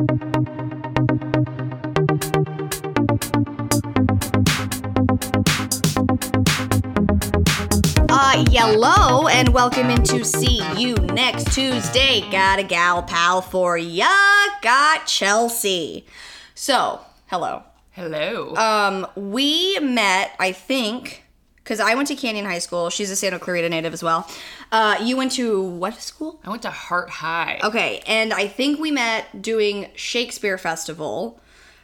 Uh, yellow, and welcome into See You Next Tuesday. Got a gal pal for ya. Got Chelsea. So, hello. Hello. Um, we met, I think, because I went to Canyon High School. She's a Santa Clarita native as well. Uh, you went to what school? I went to Hart High. Okay, and I think we met doing Shakespeare Festival,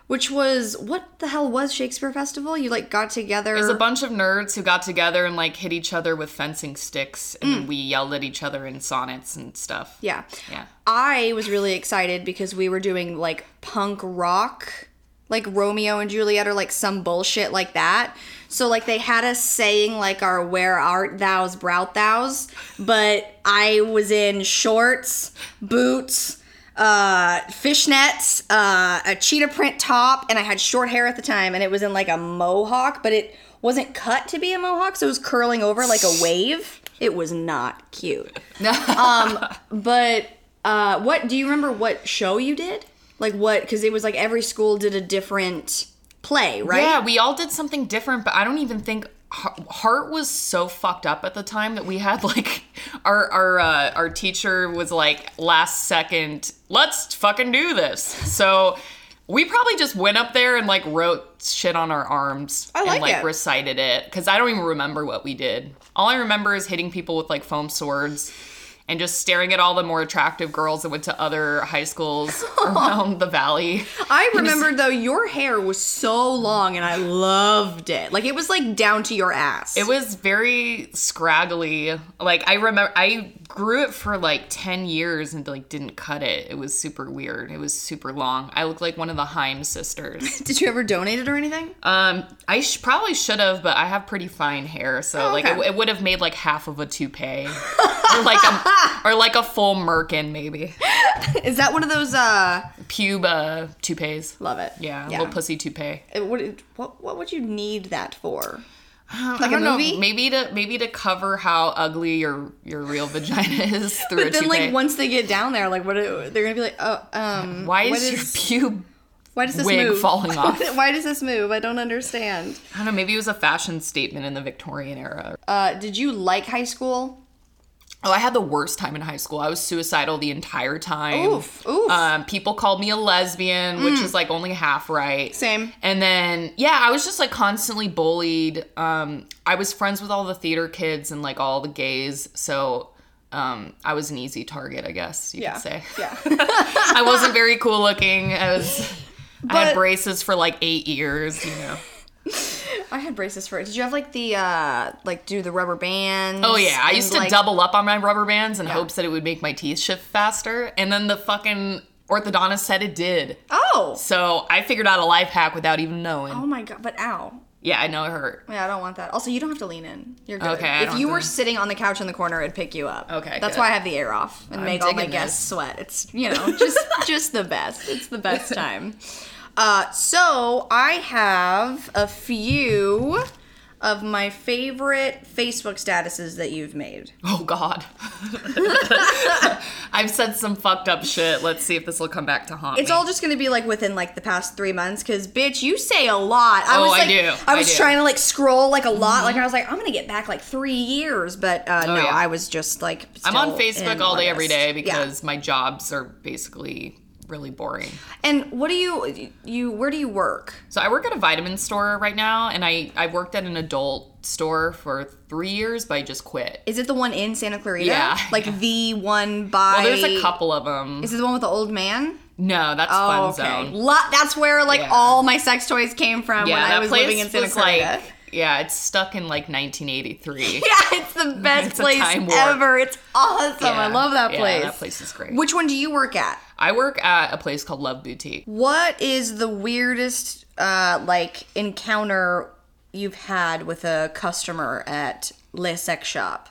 which was what the hell was Shakespeare Festival? You like got together. There's a bunch of nerds who got together and like hit each other with fencing sticks, and Mm. we yelled at each other in sonnets and stuff. yeah. Yeah. I was really excited because we were doing like punk rock, like Romeo and Juliet or like some bullshit like that. So like they had us saying like our where art thou's brout thou's, but I was in shorts, boots, uh fishnets, uh a cheetah print top, and I had short hair at the time and it was in like a mohawk, but it wasn't cut to be a mohawk, so it was curling over like a wave. It was not cute. um but uh, what do you remember? What show you did? Like what? Because it was like every school did a different play, right? Yeah, we all did something different, but I don't even think Hart was so fucked up at the time that we had like our our uh, our teacher was like last second, let's fucking do this. So we probably just went up there and like wrote shit on our arms like and like it. recited it because I don't even remember what we did. All I remember is hitting people with like foam swords. And just staring at all the more attractive girls that went to other high schools around the valley. I remember though your hair was so long and I loved it. Like it was like down to your ass. It was very scraggly. Like I remember I grew it for like 10 years and like didn't cut it. It was super weird. It was super long. I looked like one of the Haim sisters. Did you ever donate it or anything? um I sh- probably should have, but I have pretty fine hair, so Oh, like okay. it, it would have made like half of a toupee. or like a or like a full merkin maybe. Is that one of those? uh Pube uh, toupees. Love it. Yeah, little pussy toupee. It would, what what would you need that for? I Like a don't know, movie? maybe to maybe to cover how ugly your your real vagina is through a But then toupee. like once they get down there, like what? are, They're gonna be like, oh, um, Why what is, your pube? why does this wig move? falling off? why does this move? I don't understand. I don't know. Maybe it was a fashion statement in the Victorian era. Uh, did you like high school? Oh, I had the worst time in high school. I was suicidal the entire time. Oof, oof. Um, people called me a lesbian, which is like only half right. Same. And then, yeah, I was just like constantly bullied. Um, I was friends with all the theater kids and like all the gays, so um, I was an easy target, I guess you Yeah. could say. Yeah. I wasn't very cool looking. I was. I had braces for like eight years, you know. I had braces for it. Did you have like the uh like do the rubber bands? Oh yeah, I used to like- double up on my rubber bands in hopes that it would make my teeth shift faster, and then the fucking orthodontist said it did. Oh. So I figured out a life hack without even knowing. Oh my god! But ow. Yeah, I know it hurt. Yeah, I don't want that. Also, you don't have to lean in. You're good. Okay, if you were to- sitting on the couch in the corner, it'd pick you up. Okay, That's good. why I have the air off and I'm make all my guests this. sweat. It's you know just just the best. It's the best time. Uh, so I have a few of my favorite Facebook statuses that you've made. Oh God. I've said some fucked up shit. Let's see if this will come back to haunt me. It's me. all just gonna be like within like the past three months, cause bitch, you say a lot. I Oh, was I do. I I was do. trying to like scroll like a lot. Like I was like, I'm gonna get back like three years, but uh, no, Oh, yeah. I was just like. I'm on Facebook all day every day Yeah. because my jobs are basically really boring. And what do you you where do you work? So I work at a vitamin store right now, and I I worked at an adult store for three years, but I just quit. Is it the one in Santa Clarita? Yeah. Like the one by. Well, there's a couple of them. Is it the one with the old man? No, that's Oh, Fun okay. Zone. Lo- that's where like Yeah. all my sex toys came from Yeah, when I was living in Santa Clarita. like, yeah, it's stuck in like 1983. yeah, it's the best It's place ever. It's awesome. I love that place. Yeah, place. that place is great. Which one do you work at? I work at a place called Love Boutique. What is the weirdest uh like encounter you've had with a customer at Le Sex Shop?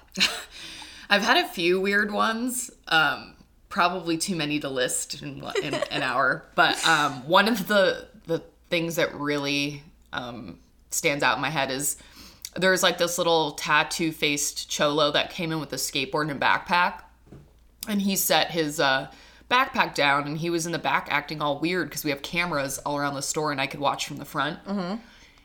I've had a few weird ones. Um, probably too many to list in, in an hour. But um, one of the the things that really um, stands out in my head is there's like this little tattoo faced cholo that came in with a skateboard and a backpack, and he set his uh, backpack down and he was in the back acting all weird because we have cameras all around the store and I could watch from the front. Mm-hmm.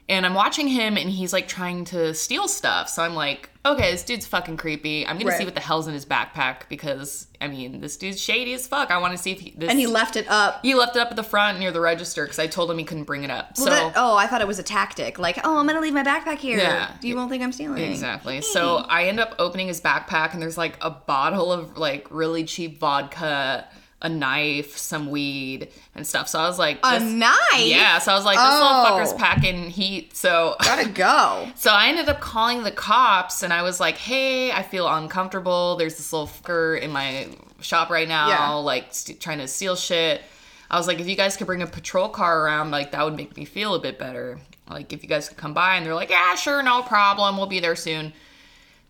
And I'm watching him and he's like trying to steal stuff. So I'm like, okay, this dude's fucking creepy. I'm gonna Right. see what the hell's in his backpack because I mean, this dude's shady as fuck. I want to see if he, this. And he left it up. He left it up at the front near the register because I told him he couldn't bring it up. Well, so that- oh, I thought it was a tactic. Like, oh, I'm gonna leave my backpack here. Yeah. You won't think I'm stealing. Exactly. So I end up opening his backpack, and there's like a bottle of like really cheap vodka, a knife, some weed, and stuff. So I was like, A knife? Yeah. So I was like, this Oh. little fucker's oh. packing heat. So. Gotta go. So I ended up calling the cops and I was like, hey, I feel uncomfortable. There's this little fucker in my shop right now, Yeah. like st- trying to steal shit. I was like, if you guys could bring a patrol car around, like that would make me feel a bit better. Like if you guys could come by and they're like, yeah, sure, no problem. We'll be there soon.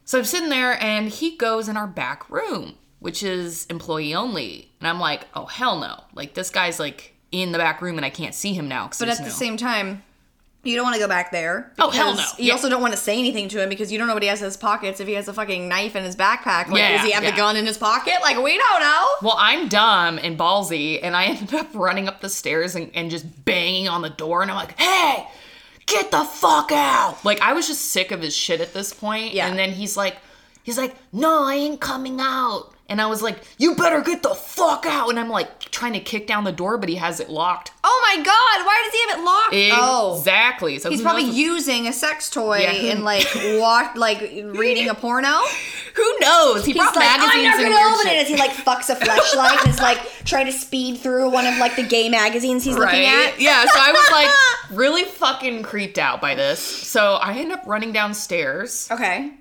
So I'm sitting there and he goes in our back room, which is employee only. And I'm like, oh, hell no. Like this guy's like in the back room and I can't see him now. But at the same time, you don't want to go back there. Oh, hell no. You Yeah. also don't want to say anything to him because you don't know what he has in his pockets. If he has a fucking knife in his backpack, like, Yeah, does he have yeah. the gun in his pocket? Like, we don't know. Well, I'm dumb and ballsy, and I ended up running up the stairs and, and just banging on the door, and I'm like, hey, get the fuck out. Like, I was just sick of his shit at this point. Yeah. And then he's like, he's like, no, I ain't coming out. And I was like, you better get the fuck out. And I'm like trying to kick down the door, but he has it locked. Oh my god, why does he have it locked? Oh. Exactly. So oh. He's probably knows- using a sex toy Yeah, and like walk like reading a porno. Who knows? He He's brought like, I'm magazines not gonna open it as he like fucks a flashlight and is like trying to speed through one of like the gay magazines he's looking at. Yeah, so I was like really fucking creeped out by this. So I end up running downstairs, Okay.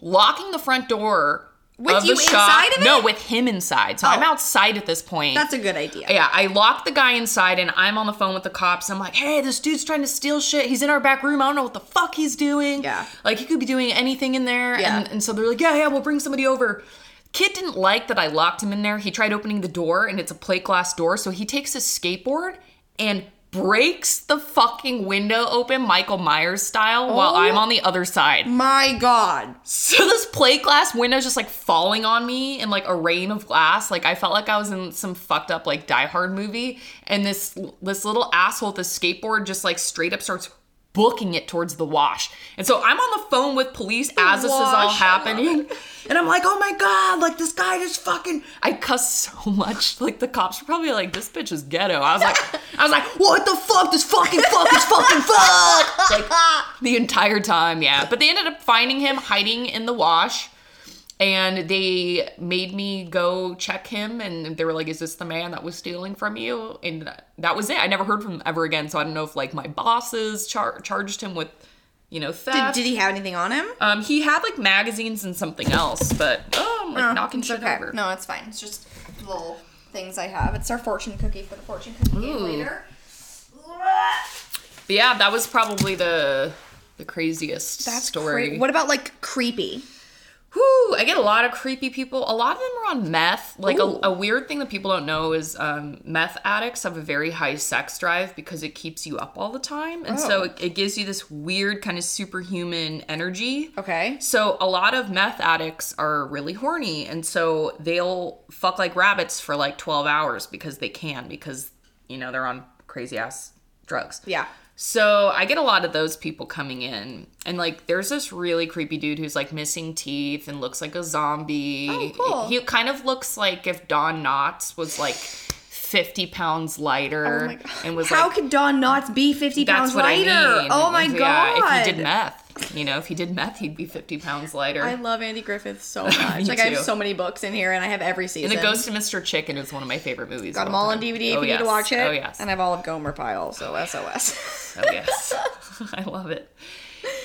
locking the front door With you inside of it? No, with him inside. So I'm Oh. outside at this point. That's a good idea. yeah, I locked the guy inside and I'm on the phone with the cops. I'm like, hey, this dude's trying to steal shit. He's in our back room. I don't know what the fuck he's doing. Yeah. Like, he could be doing anything in there. Yeah. And, and so they're like, yeah, yeah, we'll bring somebody over. Kid didn't like that I locked him in there. He tried opening the door and it's a plate glass door. So he takes his skateboard and breaks the fucking window open, Michael Myers style, while Oh. I'm on the other side. My god. So this plate glass window's just like falling on me in like a rain of glass. Like I felt like I was in some fucked up like Die Hard movie, and this this little asshole with a skateboard just like straight up starts booking it towards the wash. And so I'm on the phone with police as this is all wash, happening. And I'm like, oh my god, like this guy just fucking I cuss so much. Like the cops were probably like, this bitch is ghetto. I was like I was like, what the fuck? This fucking fuck is fucking fuck. Like the entire time, yeah. But they ended up finding him hiding in the wash. And they made me go check him, and they were like, "Is this the man that was stealing from you?" And that was it. I never heard from him ever again. So I don't know if like my bosses char- charged him with, you know, Did, theft. did he have anything on him? um, he had like magazines and something else, but oh, I'm like No, knocking it's shit okay. over. No, it's fine. It's just little things I have. It's our fortune cookie for the fortune cookie game later. But yeah, that was probably the the craziest That's story. cra- What about like creepy? Whew, I get a lot of creepy people. A lot of them are on meth. Like a, a weird thing that people don't know is um, meth addicts have a very high sex drive because it keeps you up all the time, and so Oh. it, it gives you this weird kind of superhuman energy. Okay. So a lot of meth addicts are really horny, and so they'll fuck like rabbits for like twelve hours because they can because you know they're on crazy ass drugs. Yeah. So I get a lot of those people coming in, and like there's this really creepy dude who's like missing teeth and looks like a zombie. Oh, cool. He kind of looks like if Don Knotts was like 50 pounds lighter Oh my god. and was How like could Don Knotts be 50 that's pounds what lighter? I mean. Oh my If- god. Yeah, if he did meth, you know, if he did meth, he'd be 50 pounds lighter. I love Andy Griffith so much. Like I have so many books in here and I have every season. and The Ghost of Mr. Chicken is one of my favorite movies. Got them all on. DVD if Oh, you need to watch oh, it. Oh yes. And I have all of Gomer Pyle, so SOS. Oh yes, I love it.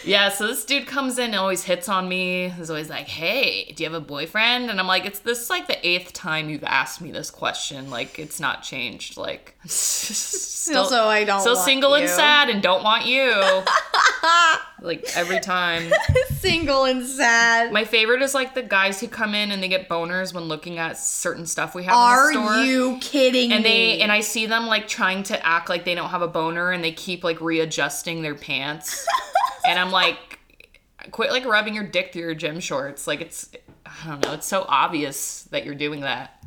Yeah, so this dude comes in and always hits on me. He's always like, "Hey, do you have a boyfriend?" And I'm like, "It's this like the eighth time you've asked me this question. Like, it's not changed. Like, still, Also, I don't still single and sad and don't want you. like every time. Single and sad. My favorite is like the guys who come in and they get boners when looking at certain stuff we have Are in the store. you kidding me? and me? they and I see them like trying to act like they don't have a boner and they keep like readjusting their pants. and I'm like quit like rubbing your dick through your gym shorts. Like it's I don't know, it's so obvious that you're doing that.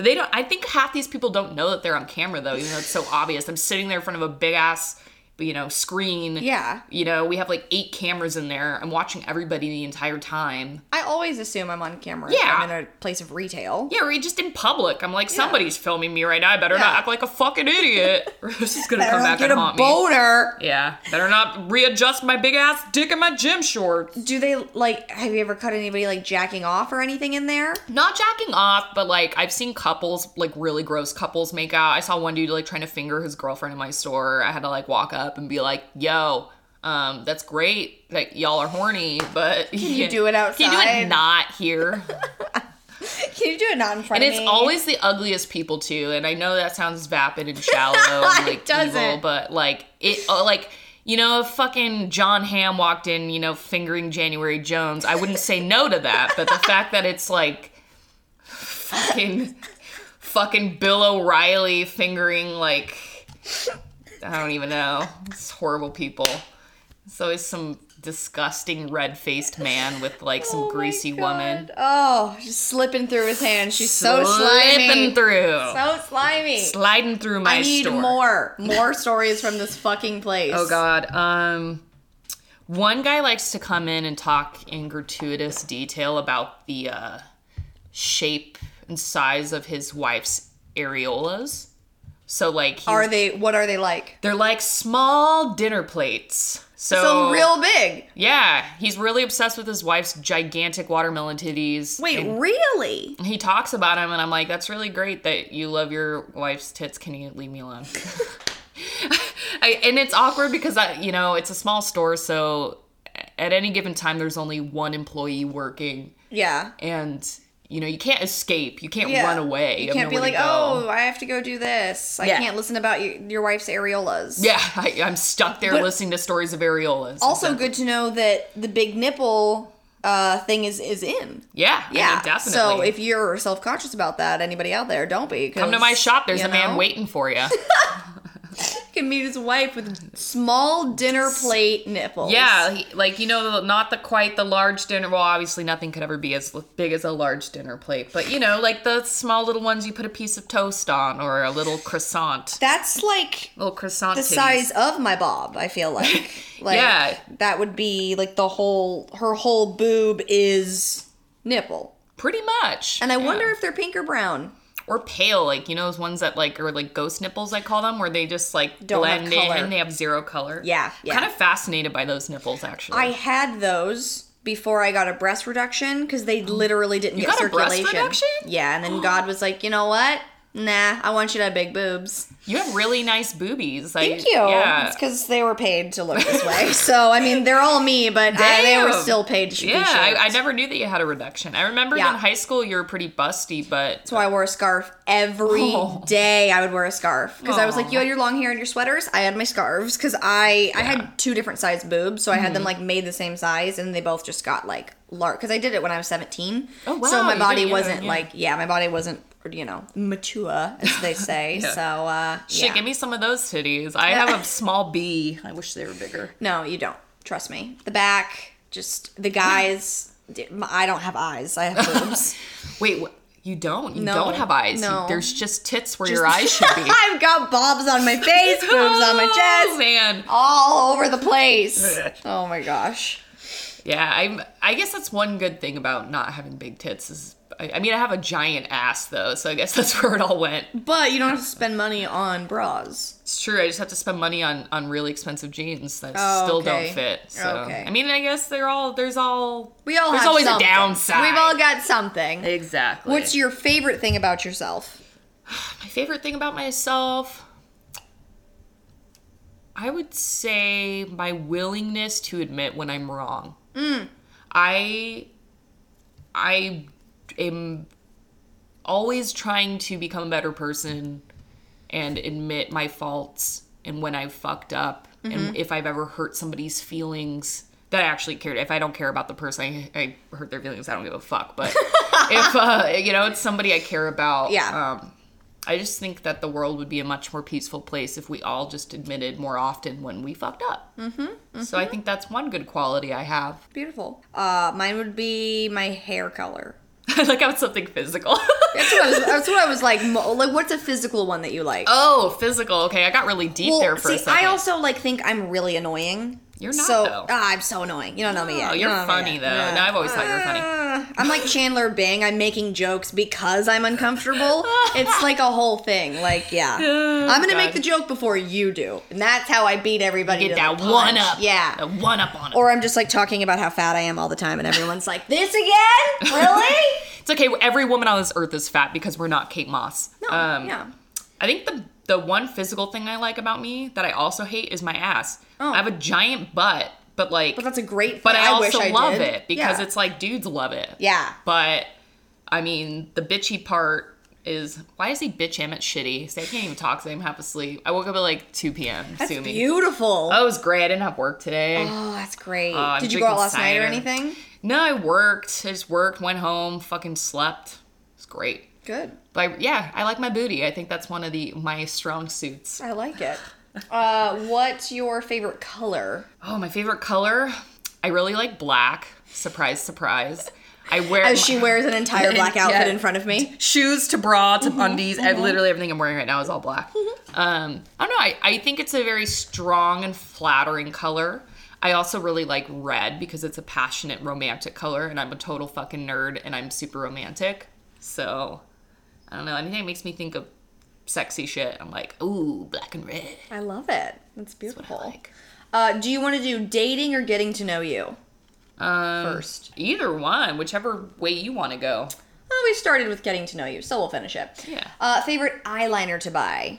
They don't. I think half these people don't know that they're on camera though, even though it's so obvious. I'm sitting there in front of a big ass, you know, screen. Yeah. You know, we have like eight cameras in there. I'm watching everybody the entire time. I always assume I'm on camera. Yeah. I'm in a place of retail. Yeah, or just in public. I'm like, somebody's filming me right now. I better Yeah. not act like a fucking idiot. or this is gonna come back get and a haunt me. boner. Yeah, better not readjust my big ass dick in my gym shorts. Do they like? Have you ever cut anybody like jacking off or anything in there? Not jacking off, but like I've seen couples, like really gross couples, make out. I saw one dude like trying to finger his girlfriend in my store. I had to like walk up and be like, "Yo, um, that's great. Like y'all are horny, but can you do it Can you do outside? it not here?" Can you do it not in front and of it's me? always the ugliest people too. And I know that sounds vapid and shallow and like evil, but like it, uh, like. You know, if fucking Jon Hamm walked in, you know, fingering January Jones, I wouldn't say no to that. But the fact that it's like fucking fucking Bill O'Reilly fingering like I don't even know. It's horrible people. It's always some disgusting red faced man with like some Oh greasy woman. Oh, just slipping through his hand. She's so slimy. Slipping through. So slimy. sliding through my I need store. more, more stories from this fucking place. Oh god. Um one guy likes to come in and talk in gratuitous detail about the uh shape and size of his wife's areolas. So like Are they? What are they like? they're like small dinner plates. So, So real big. Yeah, he's really obsessed with his wife's gigantic watermelon titties. Wait, and really? he talks about him, and I'm like, that's really great that you love your wife's tits. Can you leave me alone? I, and it's awkward because I, you know, it's a small store, so at any given time, there's only one employee working, Yeah. and you know, you can't escape. You can't Yeah. run away. You have can't be like, oh, I have to go do this. I Yeah. can't listen about your, your wife's areolas. Yeah, I, I'm stuck there But- listening to stories of areolas. Also, So- good to know that the big nipple uh, thing is is in. Yeah, I mean, Yeah, definitely. So if you're self conscious about that, anybody out there, don't be come to my shop, there's you a man waiting for you. Can meet his wife with small dinner plate nipples. Yeah, he, like you know, not the quite the large dinner. Well, obviously, nothing could ever be as big as a large dinner plate, but you know, like the small little ones you put a piece of toast on or a little croissant, That's like little croissant. the titties. size of my bob. I feel like, like Yeah. that would be like the whole her whole boob is nipple, pretty much. and I yeah. wonder if they're pink or brown. Or pale, like you know, those ones that like are like ghost nipples, I call them, where they just like Don't blend in and they have zero color. Yeah, yeah. Kind of fascinated by those nipples, actually. I had those before I got a breast reduction because they literally didn't get got a breast circulation. reduction? Yeah, and then God was like, you know what? Nah, I want you to have big boobs. you have really nice boobies. Thank you. Yeah. It's because they were paid to look this way. so I mean, they're all me, but I, they were still paid to Yeah, I. I never knew that you had a reduction. I remember Yeah. in high school you were pretty busty, but That's why I wore a scarf every day. Oh. I would wear a scarf because I was like, you had your long hair and your sweaters. I had my scarves because I I had two different size boobs, so I Mm-hmm. had them like made the same size, and they both just got like large. Because I did it when I was seventeen. Oh, wow, So my body did it, wasn't yeah. like yeah, my body wasn't you know mature as they say. Yeah. So uh, Shit, yeah. give me some of those titties. I have a small B. I wish they were bigger. No, you don't. Trust me. The back, just the guys. I don't have eyes. I have boobs. Wait, what? You don't? You No, don't have eyes. no. There's just tits where your eyes should be. I've got bobs on my face, boobs on my Oh, chest, man. all over the place. Oh my gosh. Yeah, I'm. I guess that's one good thing about not having big tits is. I, I mean, I have a giant ass though, so I guess that's where it all went. But you don't have to spend money on bras. It's true. I just have to spend money on on really expensive jeans that Oh, still okay. don't fit. So Okay. I mean, I guess they're all. There's all. We all There's have always a something. downside. We've all got something. Exactly. What's your favorite thing about yourself? my favorite thing about myself? I would say my willingness to admit when I'm wrong. Mm. I I am always trying to become a better person and admit my faults and when I've fucked up and if I've ever hurt somebody's feelings that I actually cared. If I don't care about the person, I, I hurt their feelings. I don't give a fuck. But if uh, you know it's somebody I care about, Yeah. Um, I just think that the world would be a much more peaceful place if we all just admitted more often when we fucked up. Mm-hmm, So I think that's one good quality I have. Beautiful. Uh, mine would be my hair color. I like it's something physical. That's what I was. That's what I was like. mo- Like, what's a physical one that you like? Oh, physical. Okay, I got really deep there for see, a second. I also like think I'm really annoying. You're not, so, though. Ah, I'm so annoying. You don't know me yet. Oh, You you're know me funny though. Yeah. No, I've always thought you were funny. Uh, I'm like Chandler Bing. I'm making jokes because I'm uncomfortable. it's like a whole thing. Like, yeah, I'm gonna make the joke before you do, and that's how I beat everybody. Get to that one up. Yeah. The one up on it. Or I'm just like talking about how fat I am all the time, and everyone's like, "This again? Really?" It's okay. Every woman on this earth is fat because we're not Kate Moss. No. Um, yeah. I think the the one physical thing I like about me that I also hate is my ass. Oh. I have a giant butt, but like, But that's a great. Thing. but I, wish also I love did. it because Yeah. it's like dudes love it. Yeah. But I mean, the bitchy part is why is he bitch him? It's shitty. See, I can't even talk. So I'm half asleep. I woke up at like 2 p.m. That's Sue me. beautiful. Oh, it was great. I didn't have work today. Oh, that's great. Uh, I'm Did you go out last night or anything? No, I worked. I just worked, went home, fucking slept. It's great. Good. But yeah, I like my booty. I think that's one of the my strong suits. I like it. Uh, what's your favorite color? Oh, my favorite color. I really like black. Surprise, surprise. I wear As she wears an entire black Yeah. outfit in front of me. shoes to bra to Mm-hmm, undies. I literally everything I'm wearing right now is all black. Um, I don't know. I, I think it's a very strong and flattering color. I also really like red because it's a passionate, romantic color, and I'm a total fucking nerd, and I'm super romantic. So I don't know. Anything that makes me think of sexy shit, I'm like, ooh, black and red. I love it. That's What I beautiful. like. Uh, do you want to do dating or getting to know you Um, first? Either one, whichever way you want to go. Well, we started with getting to know you, so we'll finish it. Yeah. Uh, favorite eyeliner to buy?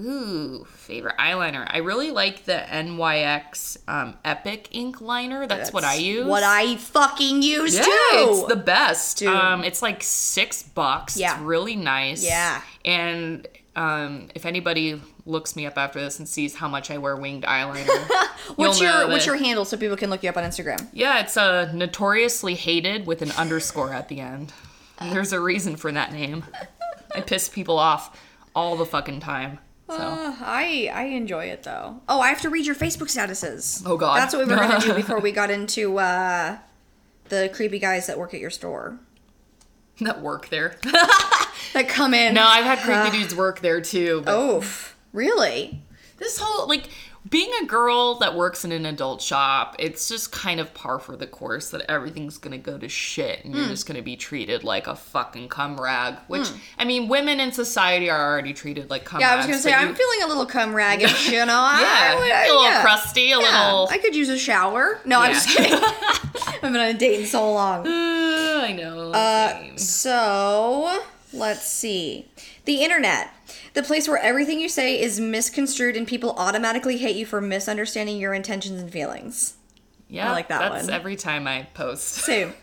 Ooh, favorite eyeliner. I really like the NYX um, Epic ink liner. That's, what I use. What I fucking use yeah, too. it's the best. Dude. Um, it's like six bucks. Yeah. It's really nice. Yeah. And um, if anybody looks me up after this and sees how much I wear winged eyeliner, what's your What's your handle so people can look you up on Instagram? Yeah, it's uh, notoriously hated with an underscore at the end. There's a reason for that name. I piss people off all the fucking time. So. Uh, I I enjoy it though. Oh, I have to read your Facebook statuses. Oh, God. That's what we were gonna do before we got into uh, the creepy guys that work at your store that work there. that come in. no, I've had creepy dudes work there too. But Oh, really? this whole like being a girl that works in an adult shop, it's just kind of par for the course that everything's gonna go to shit and you're Hmm. just gonna be treated like a fucking cum rag. Which I mean, women in society are already treated like cum Yeah, I was gonna say I'm you- feeling a little cum raggish. You know, I- Yeah, I, I- a little yeah. crusty, a Yeah, little. I could use a shower. No, I'm just kidding. I've been on a date in so long. Uh, I know. Uh, so let's see. The internet, the place where everything you say is misconstrued and people automatically hate you for misunderstanding your intentions and feelings. yeah, like that That's one. every time I post. Same.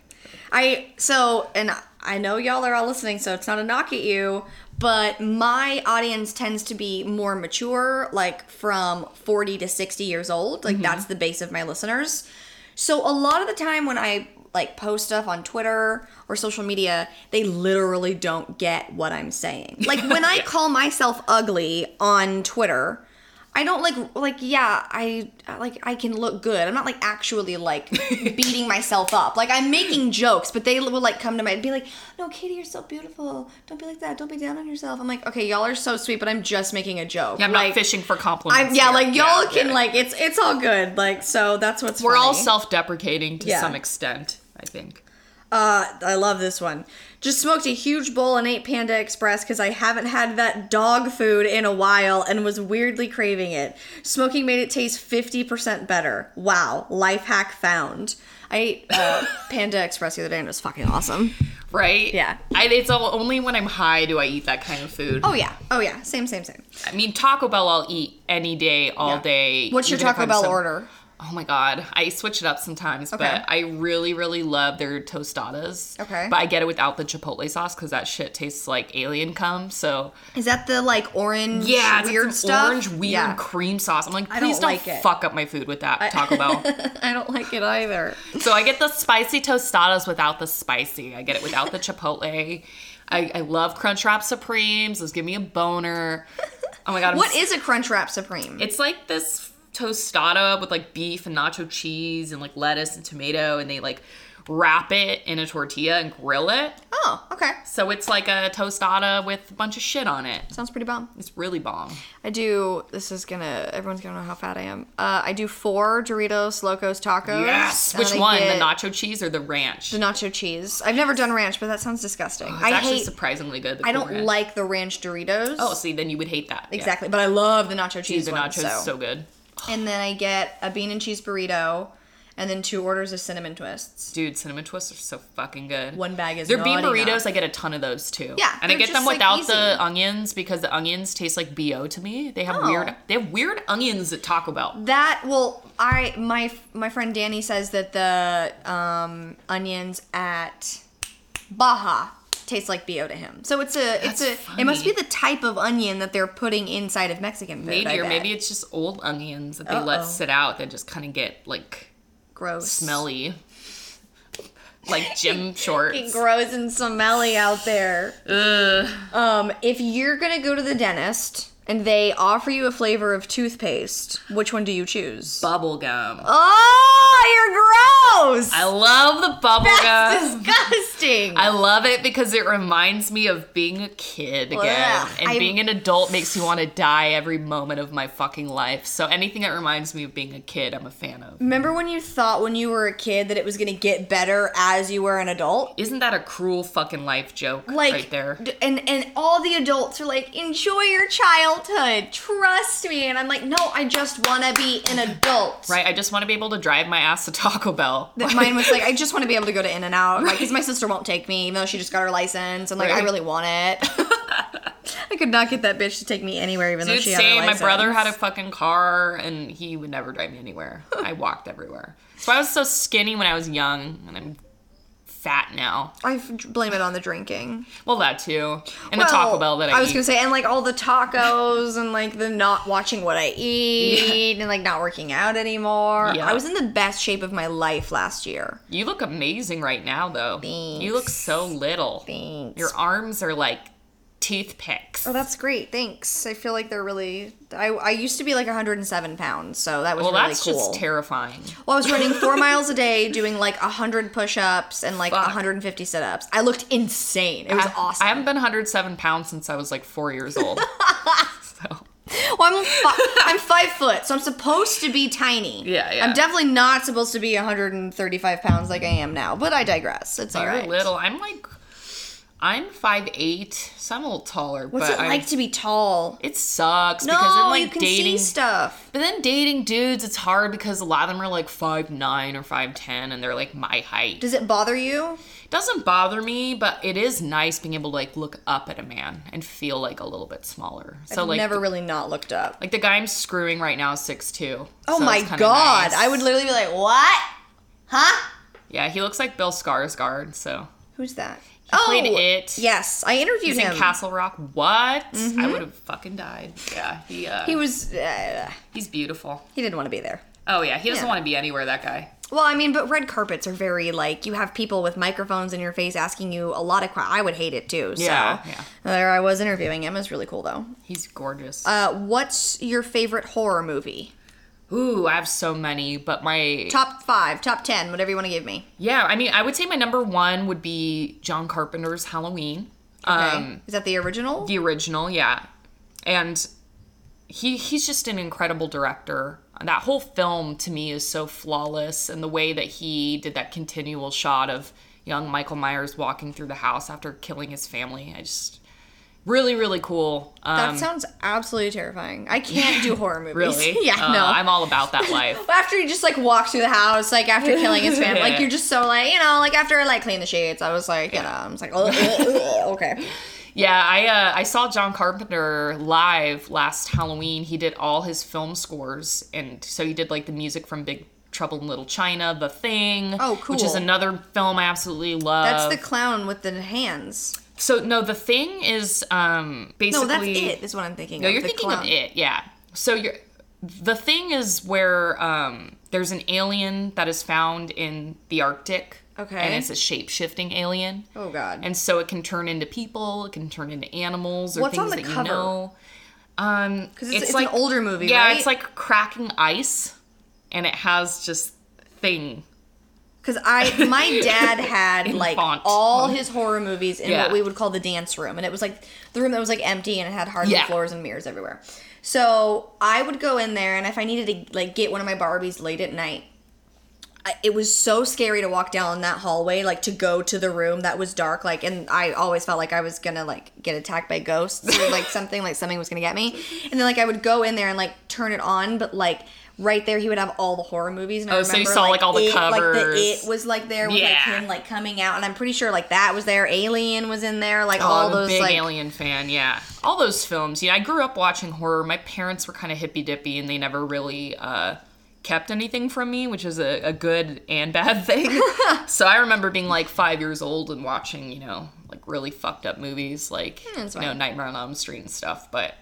I so and I know y'all are all listening, so it's not a knock at you, but my audience tends to be more mature, like from 40 to 60 years old. Mm-hmm. Like that's the base of my listeners. So a lot of the time when I like post stuff on Twitter or social media, they literally don't get what I'm saying. Like when I call myself ugly on Twitter, I don't like like yeah, I like I can look good. I'm not like actually like beating myself up. Like I'm making jokes, but they will like come to my and be like, "No, Katie, you're so beautiful. Don't be like that. Don't be down on yourself." I'm like, "Okay, y'all are so sweet, but I'm just making a joke." Yeah, I'm like, not fishing for compliments. I'm yeah, here. like y'all Yeah, can yeah. like it's it's all good. Like so that's what's We're all self-deprecating to Yeah. some extent, I think. Uh, I love this one. Just smoked a huge bowl and ate Panda Express because I haven't had that dog food in a while and was weirdly craving it. Smoking made it taste 50% better. Wow. Life hack found. I ate uh, Panda Express the other day and it was fucking awesome. Right? Yeah. I, it's all, only when I'm high do I eat that kind of food. Oh, yeah. Oh, yeah. Same, same, same. I mean, Taco Bell I'll eat any day, all Yeah. day. What's your Taco Bell some- order? Oh my god, I switch it up sometimes, Okay. but I really, really love their tostadas. Okay. But I get it without the chipotle sauce because that shit tastes like alien cum. So Is that the like orange yeah, weird stuff? orange weird Yeah. cream sauce. I'm like, I please don't don't, like it. fuck up my food with that Taco Bell. I don't like it either. So I get the spicy tostadas without the spicy. I get it without the chipotle. I, I love Crunchwrap Supremes. Those give me a boner. Oh my god! I'm What s- is a Crunchwrap Supreme? It's like this tostada with like beef and nacho cheese and like lettuce and tomato, and they like wrap it in a tortilla and grill it. Oh, okay. So it's like a tostada with a bunch of shit on it. Sounds pretty bomb. It's really bomb. I do. This is gonna. Everyone's gonna know how fat I am. Uh, I do four Doritos Locos Tacos. Yes. Which one? The nacho cheese or the ranch? The nacho cheese. I've never done ranch, but that sounds disgusting. it's I actually hate. surprisingly good. I don't ranch. like the ranch Doritos. Oh, see, then you would hate that. Yeah. exactly. But I love the nacho cheese The one. nachos so. is so good. And then I get a bean and cheese burrito, and then two orders of cinnamon twists. Dude, cinnamon twists are so fucking good. One bag is They're bean burritos, enough. I get a ton of those too. Yeah, and I get them just, like, without the onions because the onions taste like bo to me. They have Oh. weird, they have weird onions at Taco Bell. That well, I my my friend Danny says that the um, onions at Baja taste like bo to him. So it's a it's That's a it must be the type of onion that they're putting inside of Mexican food. Maybe I or bet. maybe it's just old onions that they let Uh-oh. sit out that just kind of get like gross, smelly, like gym shorts. Fucking grows and smelly out there. Ugh. Um, if you're gonna go to the dentist and they offer you a flavor of toothpaste, which one do you choose? Bubble gum. Oh, you're gross. I love the bubble That's gum. disgusting. I love it because it reminds me of being a kid again. Ugh, and I'm- being an adult makes me want to die every moment of my fucking life. So anything that reminds me of being a kid, I'm a fan of. Remember when you thought when you were a kid that it was gonna get better as you were an adult? Isn't that a cruel fucking life joke Like, right there? and and all the adults are like, enjoy your childhood, trust me. And I'm like, no, I just want to be an adult. Right? I just want to be able to drive my ass to Taco Bell. That mine was like, I just want to be able to go to In and Out, like, because my sister won't take me, even though she just got her license, and like, I really want it. I could not get that bitch to take me anywhere, even though Dude, she had her same. My brother had a fucking car and he would never drive me anywhere. I walked everywhere. So I was so skinny when I was young and I'm fat now. I blame it on the drinking. Well, that too. And the Taco Bell that I, I was eat. gonna say, and like all the tacos, and like the not watching what I eat, and like not working out anymore. Yeah. I was in the best shape of my life last year. You look amazing right now, though. You look so little. Thanks. Your arms are like toothpicks. Oh, that's great. Thanks. I feel like they're really. I, I used to be like 107 pounds, so that was well, really that's cool. just terrifying. well, I was running four miles a day, doing like 100 push-ups and like Fuck. 150 sit-ups. I looked insane. It was I, awesome. I haven't been 107 pounds since I was like four years old. so Well, I'm fi- I'm five foot, so I'm supposed to be tiny. Yeah, yeah. I'm definitely not supposed to be 135 pounds like I am now, but I digress. It's all you're right. little. I'm like, I'm 5'8", so I'm a little taller. What's it I'm- like to be tall? It sucks No, because then like you can dating. see stuff. But then dating dudes, it's hard because a lot of them are like 5'9 or 5'10 and they're like my height. Does it bother you? It doesn't bother me, but it is nice being able to like look up at a man and feel like a little bit smaller. So I've like never really not looked up. like the guy I'm screwing right now is 6'2. Oh so my god! nice. I would literally be like, "What? Huh? Yeah, he looks like Bill Skarsgård, so Who's that?" Played It. Yes, I interviewed he's him. in Castle Rock. What? I would have fucking died. Yeah, he uh, he was. Uh, he's beautiful. he didn't want to be there. Oh yeah, he doesn't Yeah. want to be anywhere. That guy. Well, I mean, but red carpets are very like you have people with microphones in your face asking you a lot of questions. I would hate it too. So Yeah, yeah. there I was interviewing him. It was really cool though. He's gorgeous. Uh, what's your favorite horror movie? Ooh, I have so many, but my Top five, top ten, whatever you want to give me. yeah, I mean, I would say my number one would be John Carpenter's Halloween. Okay, Um, is that the original? the original, yeah, and he he's just an incredible director. That whole film to me is so flawless, and the way that he did that continual shot of young Michael Myers walking through the house after killing his family, I just really really cool. Um, that sounds absolutely terrifying. I can't do horror movies. really, yeah, Uh, no. I'm all about that life. after you just like walk through the house, like after killing his family, like you're just so like you know, like after I like clean the shades, I was like, you know, I was like, "Ugh, ugh, ugh." okay. Yeah, I uh, I saw John Carpenter live last Halloween. He did all his film scores, and so he did like the music from Big Trouble in Little China, The Thing. Oh, cool. Which is another film I absolutely love. That's the clown with the hands. So no, The Thing is um No, basically that's it. Is what I'm thinking. No, of, you're thinking clown. of it. Yeah. So you're the thing is where um there's an alien that is found in the Arctic. Okay. And it's a shape shifting alien. Oh God. And so it can turn into people, it can turn into animals or What's things that cover? you know. Um, 'Cause it's- it's an older movie, Yeah, right? it's like cracking ice, and it has just thing. Because I, my dad had like font. all his horror movies in Yeah. what we would call the dance room, and it was like the room that was like empty and it had hardwood Yeah. floors and mirrors everywhere. So I would go in there, and if I needed to like get one of my Barbies late at night, I- it was so scary to walk down that hallway, like to go to the room that was dark, like, and I always felt like I was gonna like get attacked by ghosts or like something, like something was gonna get me. And then like I would go in there and like turn it on, but like right there he would have all the horror movies. And I Oh, so you saw, like, all the it, Like the covers. It was like there with like Yeah. him like coming out, and I'm pretty sure like that was there. Alien was in there, like Oh, all I'm a those big like Alien fan, yeah. All those films. Yeah, I grew up watching horror. My parents were kind of hippy dippy, and they never really uh, kept anything from me, which is a, a good and bad thing. so I remember being like five years old and watching, you know, like really fucked up movies, like that's you know. Nightmare on Elm Street and stuff. But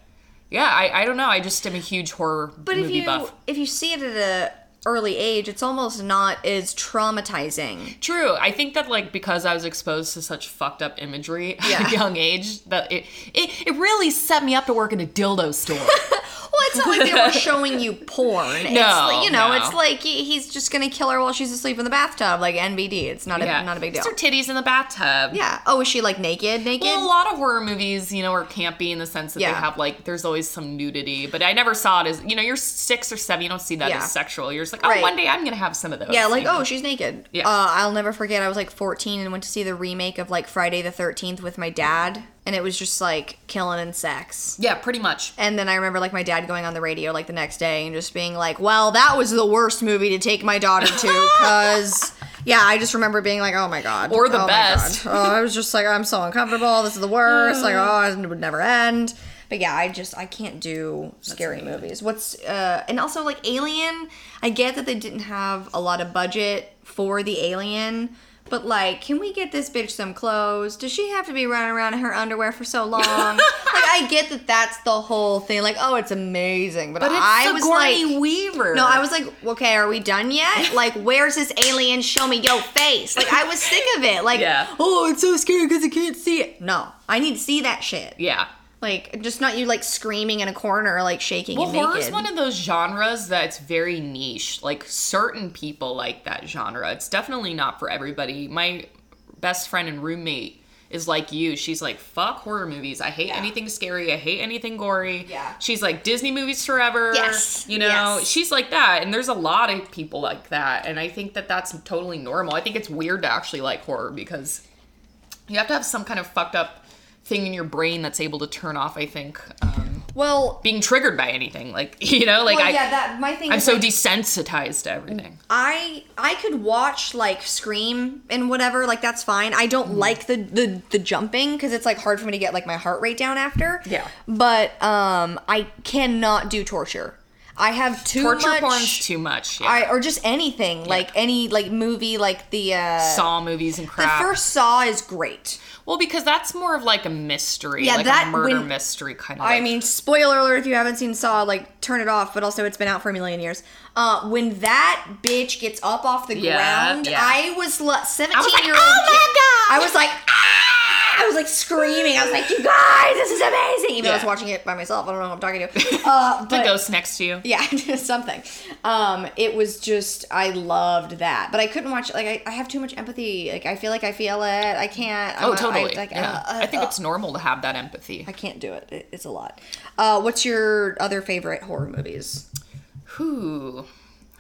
yeah, I, I don't know. I just am a huge horror But if you buff. if you see it at a early age, it's almost not as traumatizing. True. I think that like because I was exposed to such fucked up imagery at a young age, that it, it it really set me up to work in a dildo store. Well, it's not like they were showing you porn. No, like, you know, no. it's like he- he's just gonna kill her while she's asleep in the bathtub, like NBD. It's not a yeah, not a big deal. Just her titties in the bathtub. Yeah. Oh, is she like naked? Naked? Well, a lot of horror movies, you know, are campy in the sense that Yeah. they have like there's always some nudity, but I never saw it as you know you're six or seven, you don't see that Yeah. as sexual. You're like, oh, Right. one day I'm gonna have some of those. yeah, like you know? oh, she's naked. Yeah. Uh, I'll never forget. I was like 14 and went to see the remake of like Friday the 13th with my dad, and it was just like killing and sex. yeah, pretty much. And then I remember like my dad going on the radio like the next day and just being like, "Well, that was the worst movie to take my daughter to," because yeah, I just remember being like, "Oh my god," Or the oh best. Oh, I was just like, I'm so uncomfortable. This is the worst. like, oh, it would never end. But yeah, I just I can't do scary movies. What's uh and also like Alien, I get that they didn't have a lot of budget for the Alien. But like, can we get this bitch some clothes? Does she have to be running around in her underwear for so long? like, I get that that's the whole thing. Like, oh, it's amazing, but, But I was like, Weaver. no, I was like, okay, are we done yet? Like, where's this alien? Show me your face. Like, I was sick of it. Like, Yeah. oh, it's so scary because I can't see it. No, I need to see that shit. yeah. Like, just not you like screaming in a corner, like shaking Well, horror is one of those genres that's very niche. Like certain people like that genre. It's definitely not for everybody. My best friend and roommate is like you. She's like, fuck horror movies. I hate Yeah. anything scary. I hate anything gory. Yeah. She's like Disney movies forever. Yes. You know, Yes. she's like that. And there's a lot of people like that. And I think that that's totally normal. I think it's weird to actually like horror because you have to have some kind of fucked up thing in your brain that's able to turn off, I think. Um, well, being triggered by anything. Like you know, like well, I, yeah, that my thing. I'm so like, desensitized to everything. I I could watch like Scream and whatever, like that's fine. I Mm. don't like the the the jumping because it's like hard for me to get like my heart rate down after. Yeah. But um, I cannot do torture. I have too Torture much. porn's too much. Yeah. I or just anything like any like movie like the uh Saw movies and crap. the first Saw is great. well, because that's more of like a mystery, Yeah, like that- a murder when- mystery kind of. I like- mean, spoiler alert if you haven't seen Saw, like turn it off, but also it's been out for a million years. Uh, when that bitch gets up off the Yeah, ground, yeah. I was 17 like, year old. "Oh my God!" I was like, ah! I was like screaming. I was like, you guys, this is amazing. Even though I was watching it by myself. I don't know who I'm talking to. Uh, the ghost next to you. yeah, something. Um, it was just I loved that, but I couldn't watch. Like I, I have too much empathy. Like I feel like I feel it. I can't. I'm Oh, a- I- totally. like, yeah. uh, I think uh, it's normal to have that empathy. I can't do it. it. It's a lot. Uh, what's your other favorite horror movies? Whew.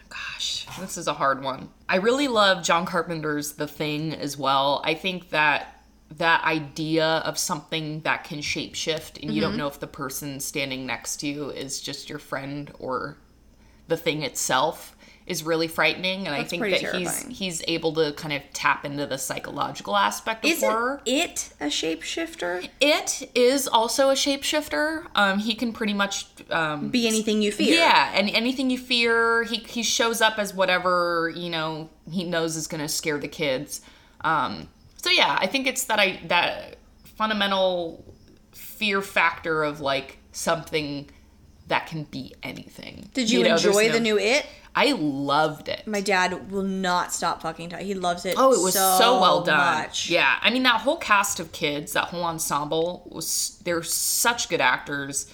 Gosh, this is a hard one. I really love John Carpenter's The Thing as well. I think that that idea of something that can shapeshift and you Mm-hmm. don't know if the person standing next to you is just your friend or the thing itself is really frightening and I think that he's he's able to kind of tap into the psychological aspect of Isn't horror. it a shapeshifter? It is also a shapeshifter. Um, he can pretty much um, Be anything you fear. yeah, and anything you fear, he he shows up as whatever you know he knows is going to scare the kids. Um, so yeah, I think it's that I that fundamental fear factor of like something that can be anything. Did you, know, there's enjoy no- the new It? I loved it. My dad will not stop fucking talking. He loves it. Oh, it was so, well done. Much. Yeah, I mean that whole cast of kids, that whole ensemble was they're such good actors.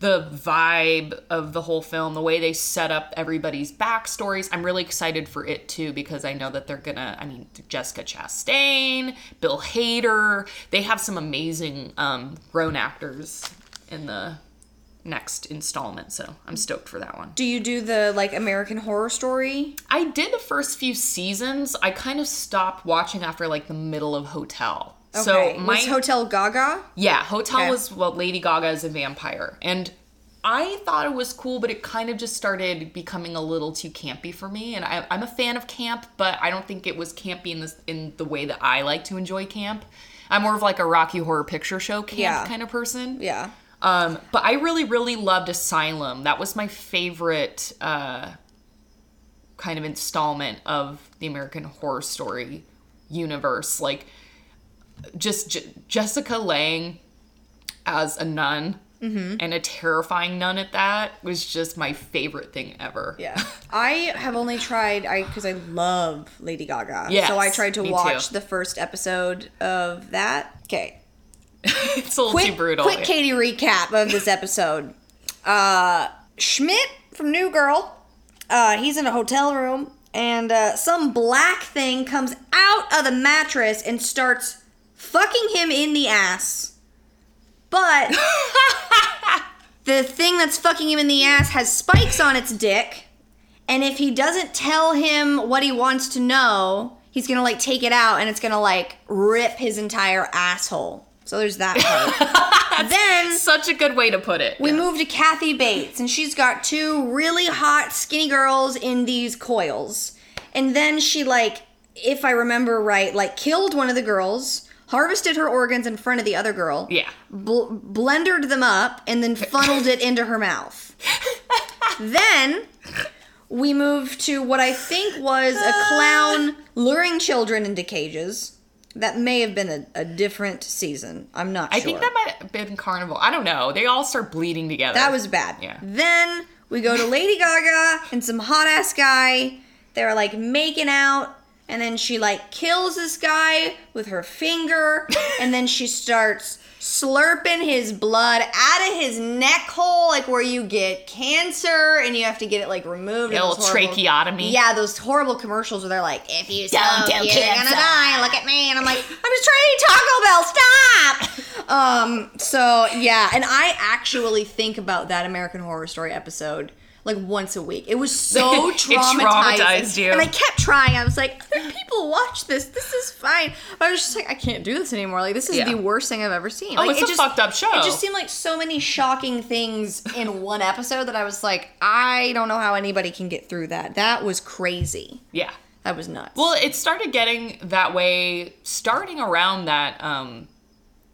The vibe of the whole film, the way they set up everybody's backstories. I'm really excited for it too because I know that they're gonna. I mean, Jessica Chastain, Bill Hader, they have some amazing um, grown actors in the next installment. So I'm stoked for that one. Do you do the like American Horror Story? I did the first few seasons. I kind of stopped watching after like the middle of Hotel. Okay. So my was Hotel Gaga? yeah, Hotel Okay. was well, Lady Gaga is a vampire, and I thought it was cool, but it kind of just started becoming a little too campy for me. And I, I'm a fan of camp, but I don't think it was campy in this in the way that I like to enjoy camp. I'm more of like a Rocky Horror Picture Show camp Yeah. kind of person. Yeah. Um, but I really, really loved Asylum. That was my favorite uh, kind of installment of the American Horror Story universe. Like, just J- Jessica Lange as a nun and a terrifying nun at that was just my favorite thing ever. Yeah. I have only tried I because I love Lady Gaga. Yes, so I tried to watch too. the first episode of that. Okay. it's a little quick, too brutal. quick Katie recap of this episode. Uh, Schmidt from New Girl, uh, he's in a hotel room, and uh, some black thing comes out of the mattress and starts fucking him in the ass. But the thing that's fucking him in the ass has spikes on its dick, and if he doesn't tell him what he wants to know, he's gonna like take it out and it's gonna like rip his entire asshole. So there's that part. then Such a good way to put it. we Yeah. move to Kathy Bates, and she's got two really hot, skinny girls in these coils. And then she, like, if I remember right, like killed one of the girls, harvested her organs in front of the other girl, Yeah. bl- blendered them up, and then funneled it into her mouth. then we move to what I think was a clown luring children into cages. That may have been a, a different season. I'm not I sure. think that might have been Carnival. I don't know. They all start bleeding together. That was bad. Yeah. Then we go to Lady Gaga and some hot ass guy. They're like making out, and then she like kills this guy with her finger, and then she starts slurping his blood out of his neck hole, like where you get cancer and you have to get it like removed. A little tracheotomy. Yeah, those horrible commercials where they're like, "If you Don't smoke, do you're cancer." gonna die. Look at me," and I'm like, "I'm just trying to eat Taco Bell. Stop." um. So yeah, and I actually think about that American Horror Story episode like once a week. It was so It traumatizing. traumatized you. And I kept trying. I was like, "Other people watch this. This is fine." But I was just like, "I can't do this anymore. Like this is Yeah. the worst thing I've ever seen." Oh, like, it's a fucked up show. It just seemed like so many shocking things in one episode that I was like, I don't know how anybody can get through that. That was crazy. Yeah. That was nuts. Well, it started getting that way starting around that um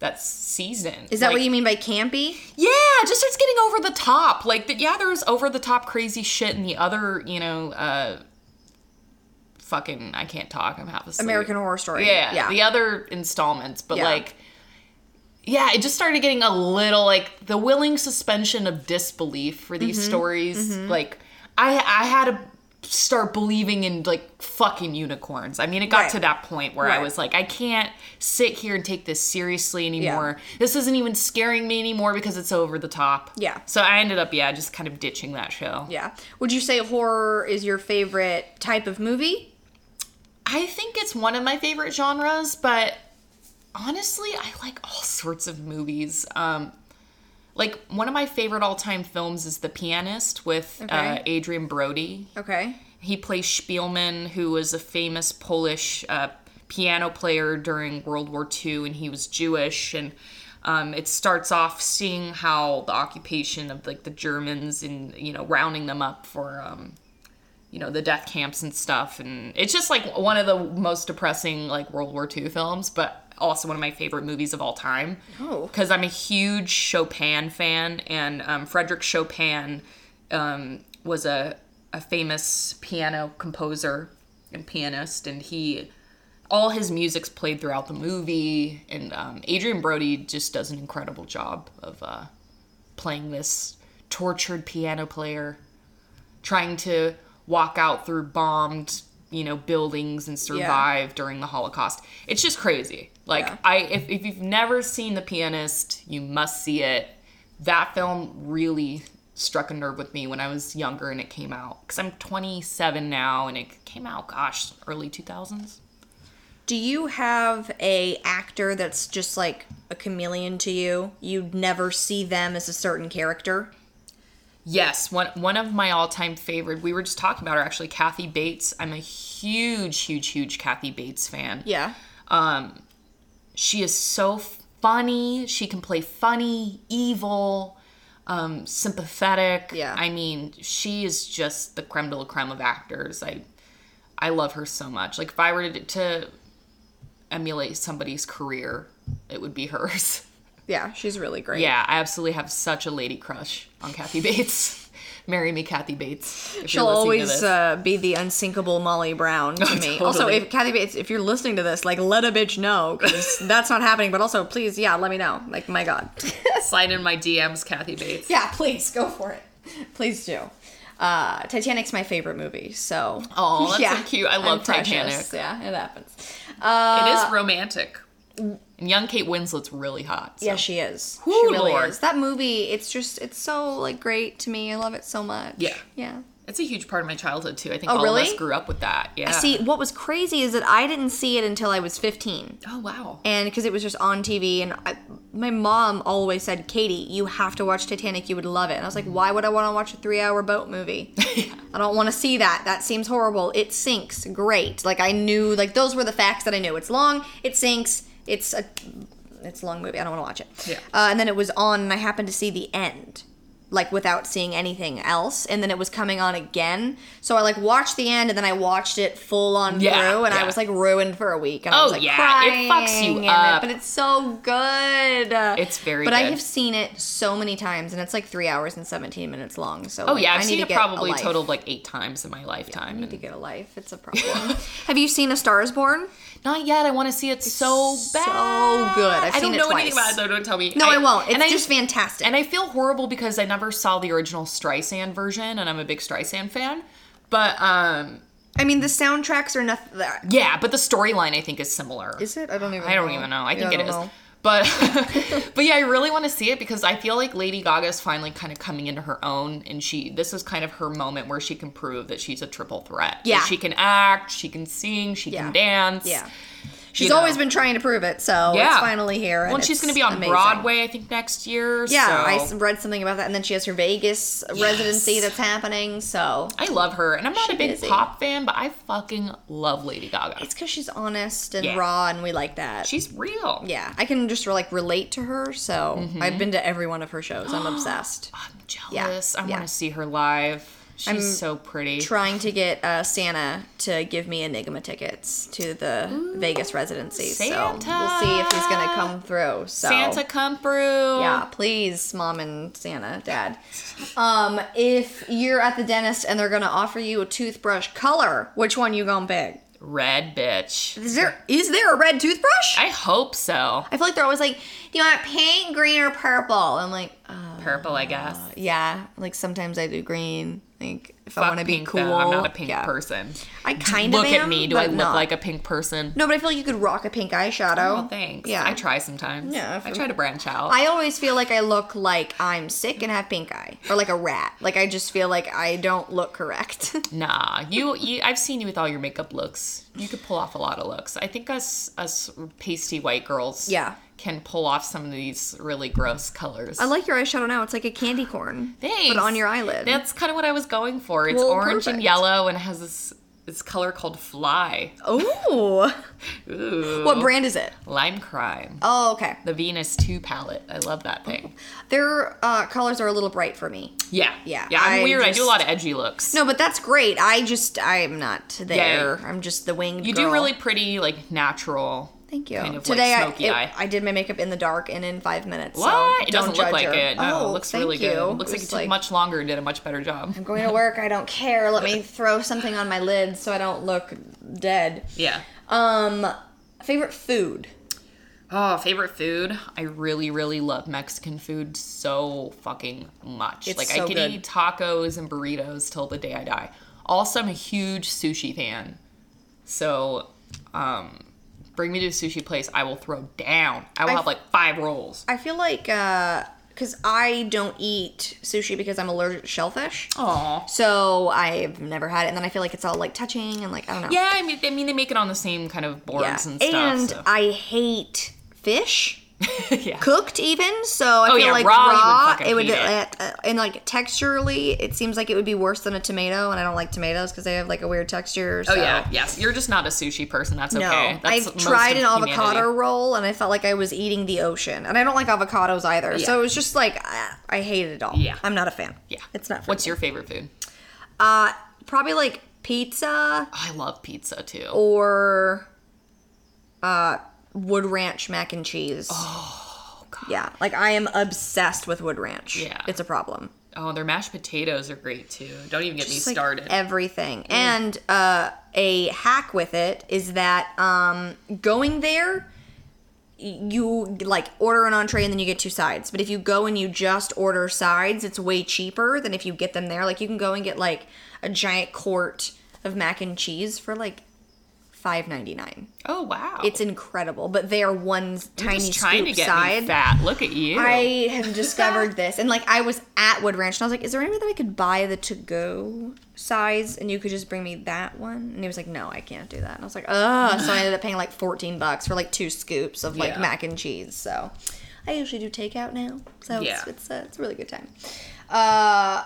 that season. is that Like, what you mean by campy? Yeah, just starts getting over the top. Like the, yeah, there's over the top crazy shit in the other, you know, uh fucking I can't talk. I'm half asleep. American Horror Story. Yeah, Yeah. the other installments, but Yeah. like yeah, it just started getting a little like the willing suspension of disbelief for these Mm-hmm. stories. Like I I had to start believing in like fucking unicorns. I mean, it got Right. to that point where I was like, I can't sit here and take this seriously anymore. This isn't even scaring me anymore because it's over the top. Yeah. So I ended up, yeah, just kind of ditching that show. Yeah. Would you say horror is your favorite type of movie? I think it's one of my favorite genres, but honestly, I like all sorts of movies. Um, like one of my favorite all-time films is The Pianist with uh, Adrien Brody. Okay. He plays Szpilman, who was a famous Polish uh, piano player during World War II, and he was Jewish. And um, it starts off seeing how the occupation of like the Germans and you know rounding them up for um, you know the death camps and stuff. And it's just like one of the most depressing like World War II films, but also one of my favorite movies of all time. Oh. because I'm a huge Chopin fan, and um, Frederick Chopin um, was a, a famous piano composer and pianist, and he all his music's played throughout the movie, and um, Adrien Brody just does an incredible job of uh, playing this tortured piano player, trying to walk out through bombed you know buildings and survive during the holocaust. It's just crazy like Yeah. i if, if you've never seen the pianist you must see it that film really struck a nerve with me when I was younger and it came out. Because I'm 27 now and it came out, gosh, early 2000s. Do you have a actor that's just like a chameleon to you? You'd never see them as a certain character? Yes, one one of my all time favorite. We were just talking about her actually, Kathy Bates. I'm a huge, huge, huge Kathy Bates fan. Yeah. Um, she is so funny. She can play funny, evil, um, sympathetic. Yeah. I mean, she is just the creme de la creme of actors. I I love her so much. Like if I were to, to emulate somebody's career, it would be hers. Yeah, she's really great. Yeah, I absolutely have such a lady crush on Kathy Bates. Marry me, Kathy Bates. She'll you're listening to always uh, be the unsinkable Molly Brown to Oh, me. Also, if Kathy Bates, if you're listening to this, like, let a bitch know because that's not happening. But also, please, yeah, let me know. Like, my God. slide in my DMs, Kathy Bates. yeah, please go for it. Please do. Uh, Titanic's my favorite movie, so. oh, that's so cute. I love I'm precious. Titanic. Yeah, it happens. Uh, It is romantic. And young Kate Winslet's really hot. so. Yeah, she is. Whew, she really Lord. is. That movie, it's just, it's so like great to me. I love it so much. Yeah. Yeah. It's a huge part of my childhood too. I think Oh, all really? of us grew up with that. Yeah. See, what was crazy is that I didn't see it until I was 15. Oh wow. and because it was just on TV, and I, my mom always said, "Katie, you have to watch Titanic. You would love it." And I was like, "Why would I want to watch a three-hour boat movie? I don't want to see that. That seems horrible. It sinks. Great. Like I knew, like those were the facts that I knew. It's long. It sinks. It's a, it's a long movie. I don't want to watch it. Yeah. Uh, and then it was on, and I happened to see the end. Like without seeing anything else, and then it was coming on again. So I like watched the end, and then I watched it full on Yeah, through, and I was like ruined for a week. And I Oh, was like yeah, it fucks you and it- up. but it's so good. It's very good. But I good. have seen it so many times, and it's like three hours and seventeen minutes long. So Oh like, yeah, I I've need seen to it get a probably life. total of like eight times in my lifetime. I need to and- get a life. It's a problem. have you seen A Star Is Born? Not yet. I want to see it so so bad. So good. I've I seen don't know anything twice. about it though. Don't tell me. No, I, won't. It's and I just fantastic. And I feel horrible because I never saw the original Streisand version, and I'm a big Streisand fan. But um, I mean, the soundtracks are nothing. yeah, but the storyline I think is similar. Is it? I don't even. I don't know. even know. I think it don't know. But but yeah, I really want to see it because I feel like Lady Gaga is finally kind of coming into her own, and she this is kind of her moment where she can prove that she's a triple threat. Yeah. she can act, she can sing, she Yeah. can dance. Yeah. She's know. always been trying to prove it, so Yeah. it's finally here. Well, she's going to be on amazing. Broadway, I think, next year. Yeah, so. I read something about that, and then she has her Vegas residency that's happening. So I love her, and I'm not She a big busy. pop fan, but I fucking love Lady Gaga. it's because she's honest and Yeah. raw, and we like that. She's real. yeah, I can just like relate to her. So Mm-hmm. I've been to every one of her shows. I'm obsessed. I'm jealous. Yeah. I want to see her live. She's I'm so pretty. Trying to get uh, Santa to give me Enigma tickets to the Vegas residency. So we'll see if he's gonna come through. So Santa come through. Yeah, please, mom and Santa, dad. Um, if you're at the dentist and they're gonna offer you a toothbrush color, which one you gonna pick? Red bitch. Is there is there a red toothbrush? I hope so. I feel like they're always like, "Do you want pink, green, or purple?" I'm like, uh, Purple, I guess. "Yeah." Like sometimes I do green. Like if I want to be cool. though. I'm not a pink yeah. person. I kind of Look at me. Do I look not. like a pink person? No, but I feel like you could rock a pink eyeshadow. Oh, thanks. Yeah. I try sometimes. Yeah, I try to branch out. I always feel like I look like I'm sick and have pink eye, or like a rat. Like I just feel like I don't look correct. Nah, you, you. I've seen you with all your makeup looks. You could pull off a lot of looks. I think us, us pasty white girls, Yeah. Can pull off some of these really gross colors. I like your eyeshadow now. It's like a candy corn. Thanks. But on your eyelid. That's kind of what I was going for. It's Well, orange and yellow, and it has this this color called Fly. Ooh. Ooh. What brand is it? Lime Crime. Oh, okay. The Venus 2 palette. I love that thing. Their uh, colors are a little bright for me. Yeah. Yeah, Yeah, I'm I weird. I do a lot of edgy looks. No, but that's great. I just I'm not there. Yeah. I'm just the winged. You girl. do really pretty, like, natural. Thank you. kind of, like, Today smoky I it- I did my makeup in the dark and in five minutes. so What? it don't doesn't look like her. it. No, oh, it looks really you. good. It looks like it took much longer and did a much better job. I'm going to work. I don't care. Let me throw something on my lid so I don't look dead. Yeah. Um, favorite food. Oh, favorite food? I really, really love Mexican food so fucking much. It's like so I can good. eat tacos and burritos till the day I die. Also, I'm a huge sushi fan. So, um, bring me to a sushi place, I will throw down. I will I- have like five rolls. I feel like uh, because I don't eat sushi because I'm allergic to shellfish. Oh. So I've never had it, and then I feel like it's all like touching and like I don't know. Yeah, I mean, I mean, they make it on the same kind of boards Yeah. and stuff. And so. I hate fish. yeah. cooked even so i Oh, feel yeah, like raw, you would raw, it would it. uh, uh, and like texturally it seems like it would be worse than a tomato and i don't like tomatoes because they have like a weird texture Oh so. yeah, yes. You're just not a sushi person. That's no okay. That's i've tried an avocado roll and i felt like i was eating the ocean and i don't like avocados either so Yeah. it was just like ah, i hated it all Yeah. i'm not a fan Yeah. it's not for What's me. your favorite food? uh probably like pizza I love pizza too. or uh wood ranch mac and cheese Oh god. yeah like i am obsessed with wood ranch Yeah. it's a problem Oh, their mashed potatoes are great too. Don't even get Just, me like, started. everything. And uh, a hack with it is that um, going there, you like order an entree and then you get two sides. But if you go and you just order sides, it's way cheaper than if you get them there. Like you can go and get like a giant quart of mac and cheese for like five ninety nine. oh wow. It's incredible, but they are one You're tiny just trying scoop to get side. me fat. Look at you. I have discovered this, and like I was at Wood Ranch, and I was like, "Is there any way that I could buy the to-go size, and you could just bring me that one?" And he was like, "No, I can't do that." And I was like, "Ugh!" so I ended up paying like fourteen bucks for like two scoops of like Yeah. mac and cheese. So I usually do takeout now, so Yeah. it's it's, uh, it's a really good time. Uh,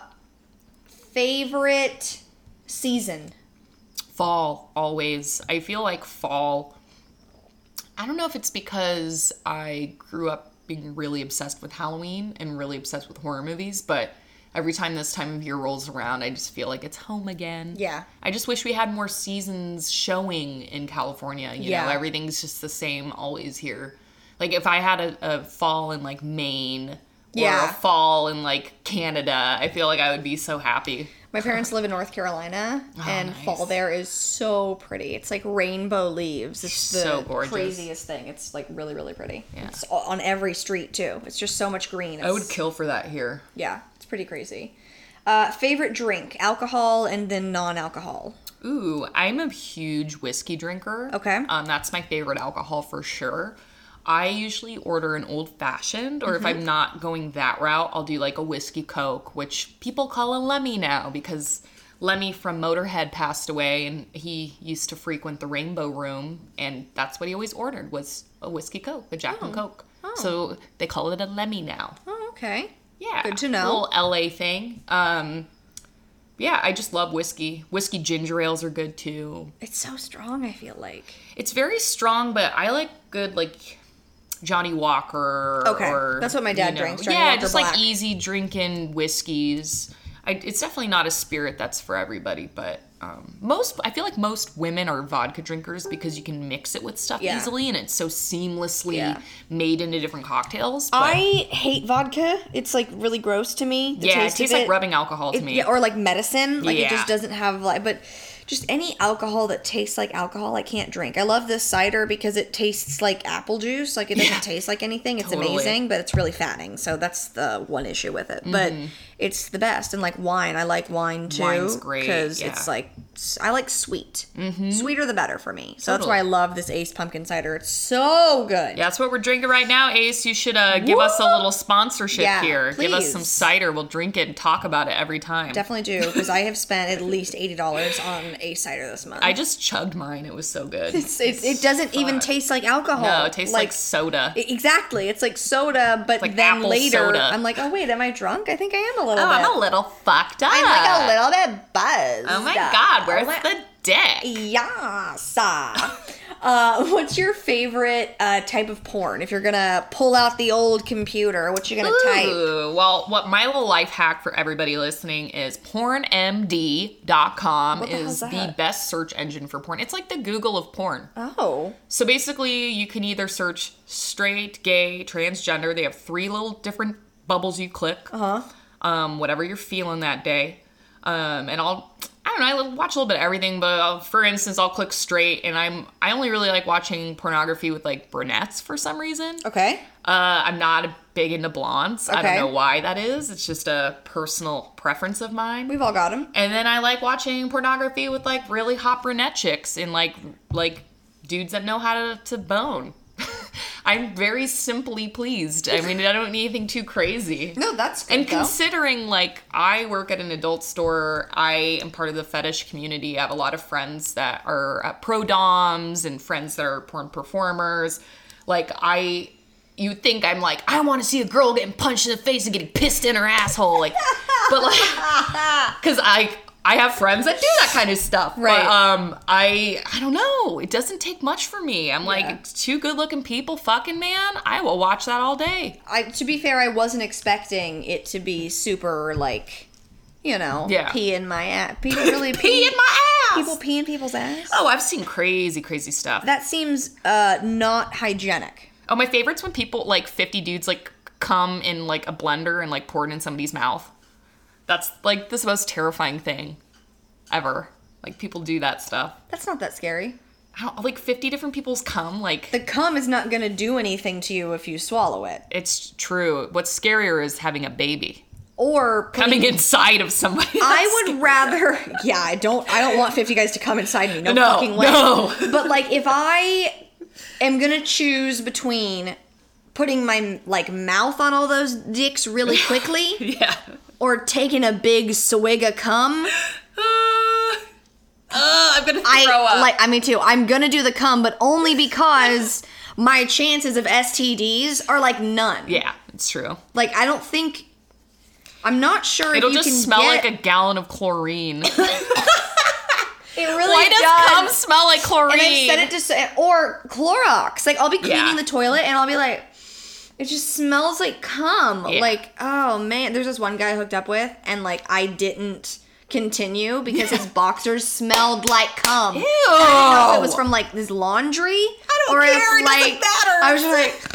favorite season? Fall always. I feel like fall. I don't know if it's because I grew up being really obsessed with Halloween and really obsessed with horror movies, but every time this time of year rolls around, I just feel like it's home again. Yeah. I just wish we had more seasons showing in California. You Yeah. know, everything's just the same always here. Like if I had a, a fall in like Maine or Yeah. a fall in like Canada, I feel like I would be so happy. My parents live in North Carolina, and Oh, nice. fall there is so pretty. It's like rainbow leaves. It's the So gorgeous. craziest thing. It's like really, really pretty. Yeah. It's on every street too. It's just so much green. I would kill for that here. Yeah, it's pretty crazy. Uh, favorite drink: alcohol and then non-alcohol. Ooh, I'm a huge whiskey drinker. Okay. Um, that's my favorite alcohol for sure. I usually order an old fashioned, or if Mm-hmm. I'm not going that route, I'll do like a whiskey coke, which people call a Lemmy now because Lemmy from Motorhead passed away, and he used to frequent the Rainbow Room, and that's what he always ordered was a whiskey coke, a Jack and Coke. Oh. So they call it a Lemmy now. Oh, okay. Yeah. Good to know. Little LA thing. Um, yeah, I just love whiskey. Whiskey ginger ales are good too. It's so strong. I feel like. It's very strong, but I like good like Johnnie Walker. Okay, or, that's what my dad you know, drinks, Johnnie yeah, Walker just Black. like easy drinking whiskeys. I, it's definitely not a spirit that's for everybody, but um, most I feel like most women are vodka drinkers because you can mix it with stuff Yeah. easily, and it's so seamlessly Yeah. made into different cocktails. But I hate vodka. It's like really gross to me. The yeah, it tastes like rubbing alcohol to It- me. Yeah, or like medicine. Like it just doesn't have like, but just any alcohol that tastes like alcohol, I can't drink. I love this cider because it tastes like apple juice. Like it doesn't Yeah. taste like anything. It's Totally. amazing, but it's really fattening. So that's the one issue with it. But mm-hmm. It's the best. And like wine, I like wine too. Wine's great, because yeah. it's like I like sweet. Mm-hmm. Sweeter the better for me. So that's why I love this Ace pumpkin cider. It's so good. Yeah, that's what we're drinking right now, Ace. You should uh, give us a little sponsorship Yeah, here. Give us some cider. We'll drink it and talk about it every time. Definitely do because I have spent at least eighty dollars on Ace cider this month. I just chugged mine. It was so good. It's, it's, it doesn't even taste like alcohol. no, it tastes like, soda. E- Exactly. It's like soda, but like then later soda. I'm like, oh wait, am I drunk? I think I am a little oh, bit. I'm a little fucked up. I'm like a little bit buzzed. Oh my god, where's Like- the dick? Yes. uh, what's your favorite uh, type of porn? If you're gonna pull out the old computer, what you gonna type? Ooh, well, what my little life hack for everybody listening is pornmd.com What the is the best search engine for porn. It's like the Google of porn. Oh, So basically, you can either search straight, gay, transgender. They have three little different bubbles you click. uh huh. Um, whatever you're feeling that day. Um, and I'll, I don't know, I watch a little bit of everything, but I'll, for instance, I'll click straight, and I'm, I only really like watching pornography with like brunettes for some reason. Okay. Uh, I'm not big into blondes. Okay. I don't know why that is. It's just a personal preference of mine. We've all got them. And then I like watching pornography with like really hot brunette chicks and like like dudes that know how to, to bone. I'm very simply pleased. I mean, I don't need anything too crazy. No, that's good, And though. considering like I work at an adult store, I am part of the fetish community. I have a lot of friends that are uh, pro doms and friends that are porn performers. Like I you think I'm like I want to see a girl getting punched in the face and getting pissed in her asshole like but like cuz I I have friends that do that kind of stuff. Right. But um I I don't know. It doesn't take much for me. I'm like Yeah. two good-looking people fucking man. I will watch that all day. I to be fair, I wasn't expecting it to be super like, you know, Yeah. pee in my ass. People really Pee in my ass. People pee in people's ass. Oh, I've seen crazy, crazy stuff. That seems uh not hygienic. oh, my favorite's when people like 50 dudes like come in like a blender and like pour it in somebody's mouth. That's like the most terrifying thing ever. Like people do that stuff. That's not that scary. I don't, like 50 different people's cum. Like The cum is not going to do anything to you if you swallow it. it's true. What's scarier is having a baby Or coming inside of somebody. I would rather yeah, I don't I don't want 50 guys to come inside me. No, No, fucking way. no. But like if I am going to choose between putting my like mouth on all those dicks really quickly yeah. Or taking a big swig of cum, Uh, I'm gonna throw I up. like I mean too. I'm to do the cum but only because my chances of STDs are like none. yeah, it's true. Like I don't think I'm not sure It'll if you just smell get, like a gallon of chlorine. It really Why does does. cum smell like chlorine? and I set it to or Clorox. Like I'll be cleaning Yeah. the toilet and I'll be like, it just smells like cum. Yeah. Like oh man, there's this one guy I hooked up with and like I didn't continue because his boxers smelled like cum. Ew. I don't know if it was from like his laundry. I don't or care, If, it doesn't matter. I was just like.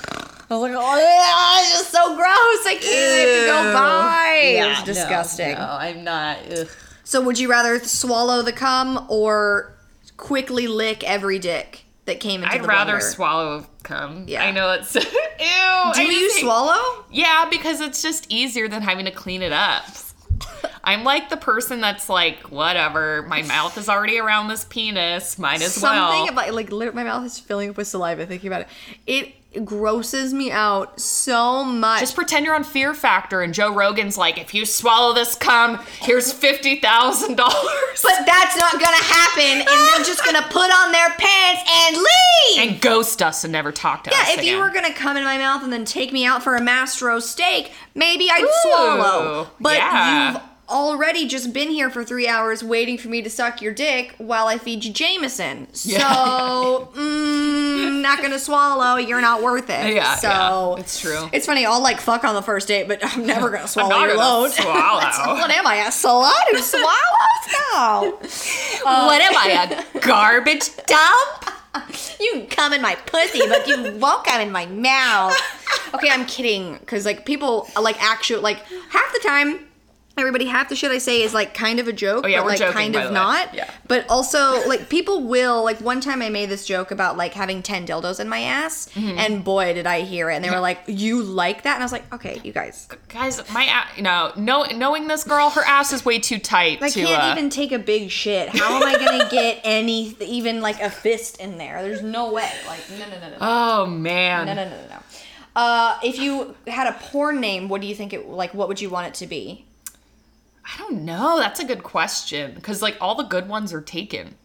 I was like, oh yeah, it's just so gross. I can't I have to go buy. it was disgusting. No, I'm not. Ugh. So would you rather swallow the cum or quickly lick every dick that came into I'd the rather blender? swallow cum. Yeah. I know it's ew. Do I you hate- swallow? Yeah, because it's just easier than having to clean it up. I'm like the person that's like, whatever. My mouth is already around this penis. Might as Something well. about like my mouth is filling up with saliva thinking about it. It grosses me out so much. Just pretend you're on Fear Factor, and Joe Rogan's like, if you swallow this cum, here's fifty thousand dollars. but that's not gonna happen, and they're just gonna put on their pants and leave. And ghost us and never talk to us. yeah, if you were gonna come in my mouth and then take me out for a mastro steak, maybe I'd Ooh, swallow. But yeah. you've already just been here for three hours waiting for me to suck your dick while I feed you Jameson. Yeah. So, mm, not gonna swallow. You're not worth it. Yeah, so yeah, it's true. It's funny. I'll like fuck on the first date, but I'm never gonna swallow not your gonna load. swallow. What am I, a slut who swallows? No. what am I, a garbage dump? You can come in my pussy, but you won't come in my mouth. Okay, I'm kidding. Cause like people like actual like half the time, everybody half the shit I say is like kind of a joke, Oh, yeah, but like joking, kind of not. Yeah. But also like people will like one time I made this joke about like having ten dildos in my ass, Mm-hmm. and boy did I hear it. And they were like, "You like that?" And I was like, "Okay, you guys." Guys, my a- you know, know, knowing this girl, her ass is way too tight I to. can't uh, even take a big shit. How am I gonna get any, even like a fist in there? There's no way. Like, no, no, no, no. Oh man. No, no, no, no, no. Uh, if you had a porn name, what do you think it like? What would you want it to be? I don't know. That's a good question because like all the good ones are taken.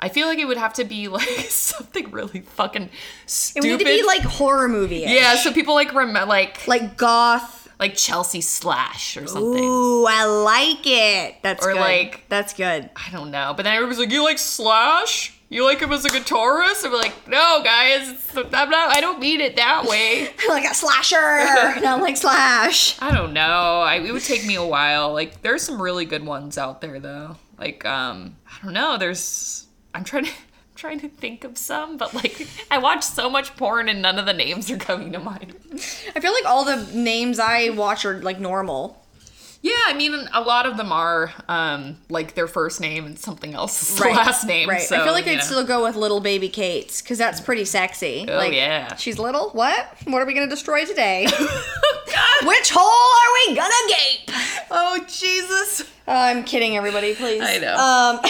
I feel like it would have to be like something really fucking stupid. It would need to be like horror movie. yeah, so people like remember like like goth. like Chelsea Slash or something. Ooh, I like it. That's Or good. like- that's good. I don't know. But then everybody's like, "You like Slash? You like him as a guitarist?" I'm like, "No, guys, I'm not. I don't mean it that way." like a slasher. Not like slash. I don't know. I, it would take me a while. Like, there's some really good ones out there, though. Like, um, I don't know. There's. I'm trying to. I'm Trying to think of some, but like I watch so much porn and none of the names are coming to mind. I feel like all the names I watch are like normal. Yeah, I mean a lot of them are um like their first name and something else the last name. Right. So, I feel like I'd know. still go with little baby Kate's because that's pretty sexy. Oh, like, yeah. She's little. What? What are we gonna destroy today? Which hole are we gonna gape? Oh Jesus! I'm kidding, everybody. Please. I know. Um,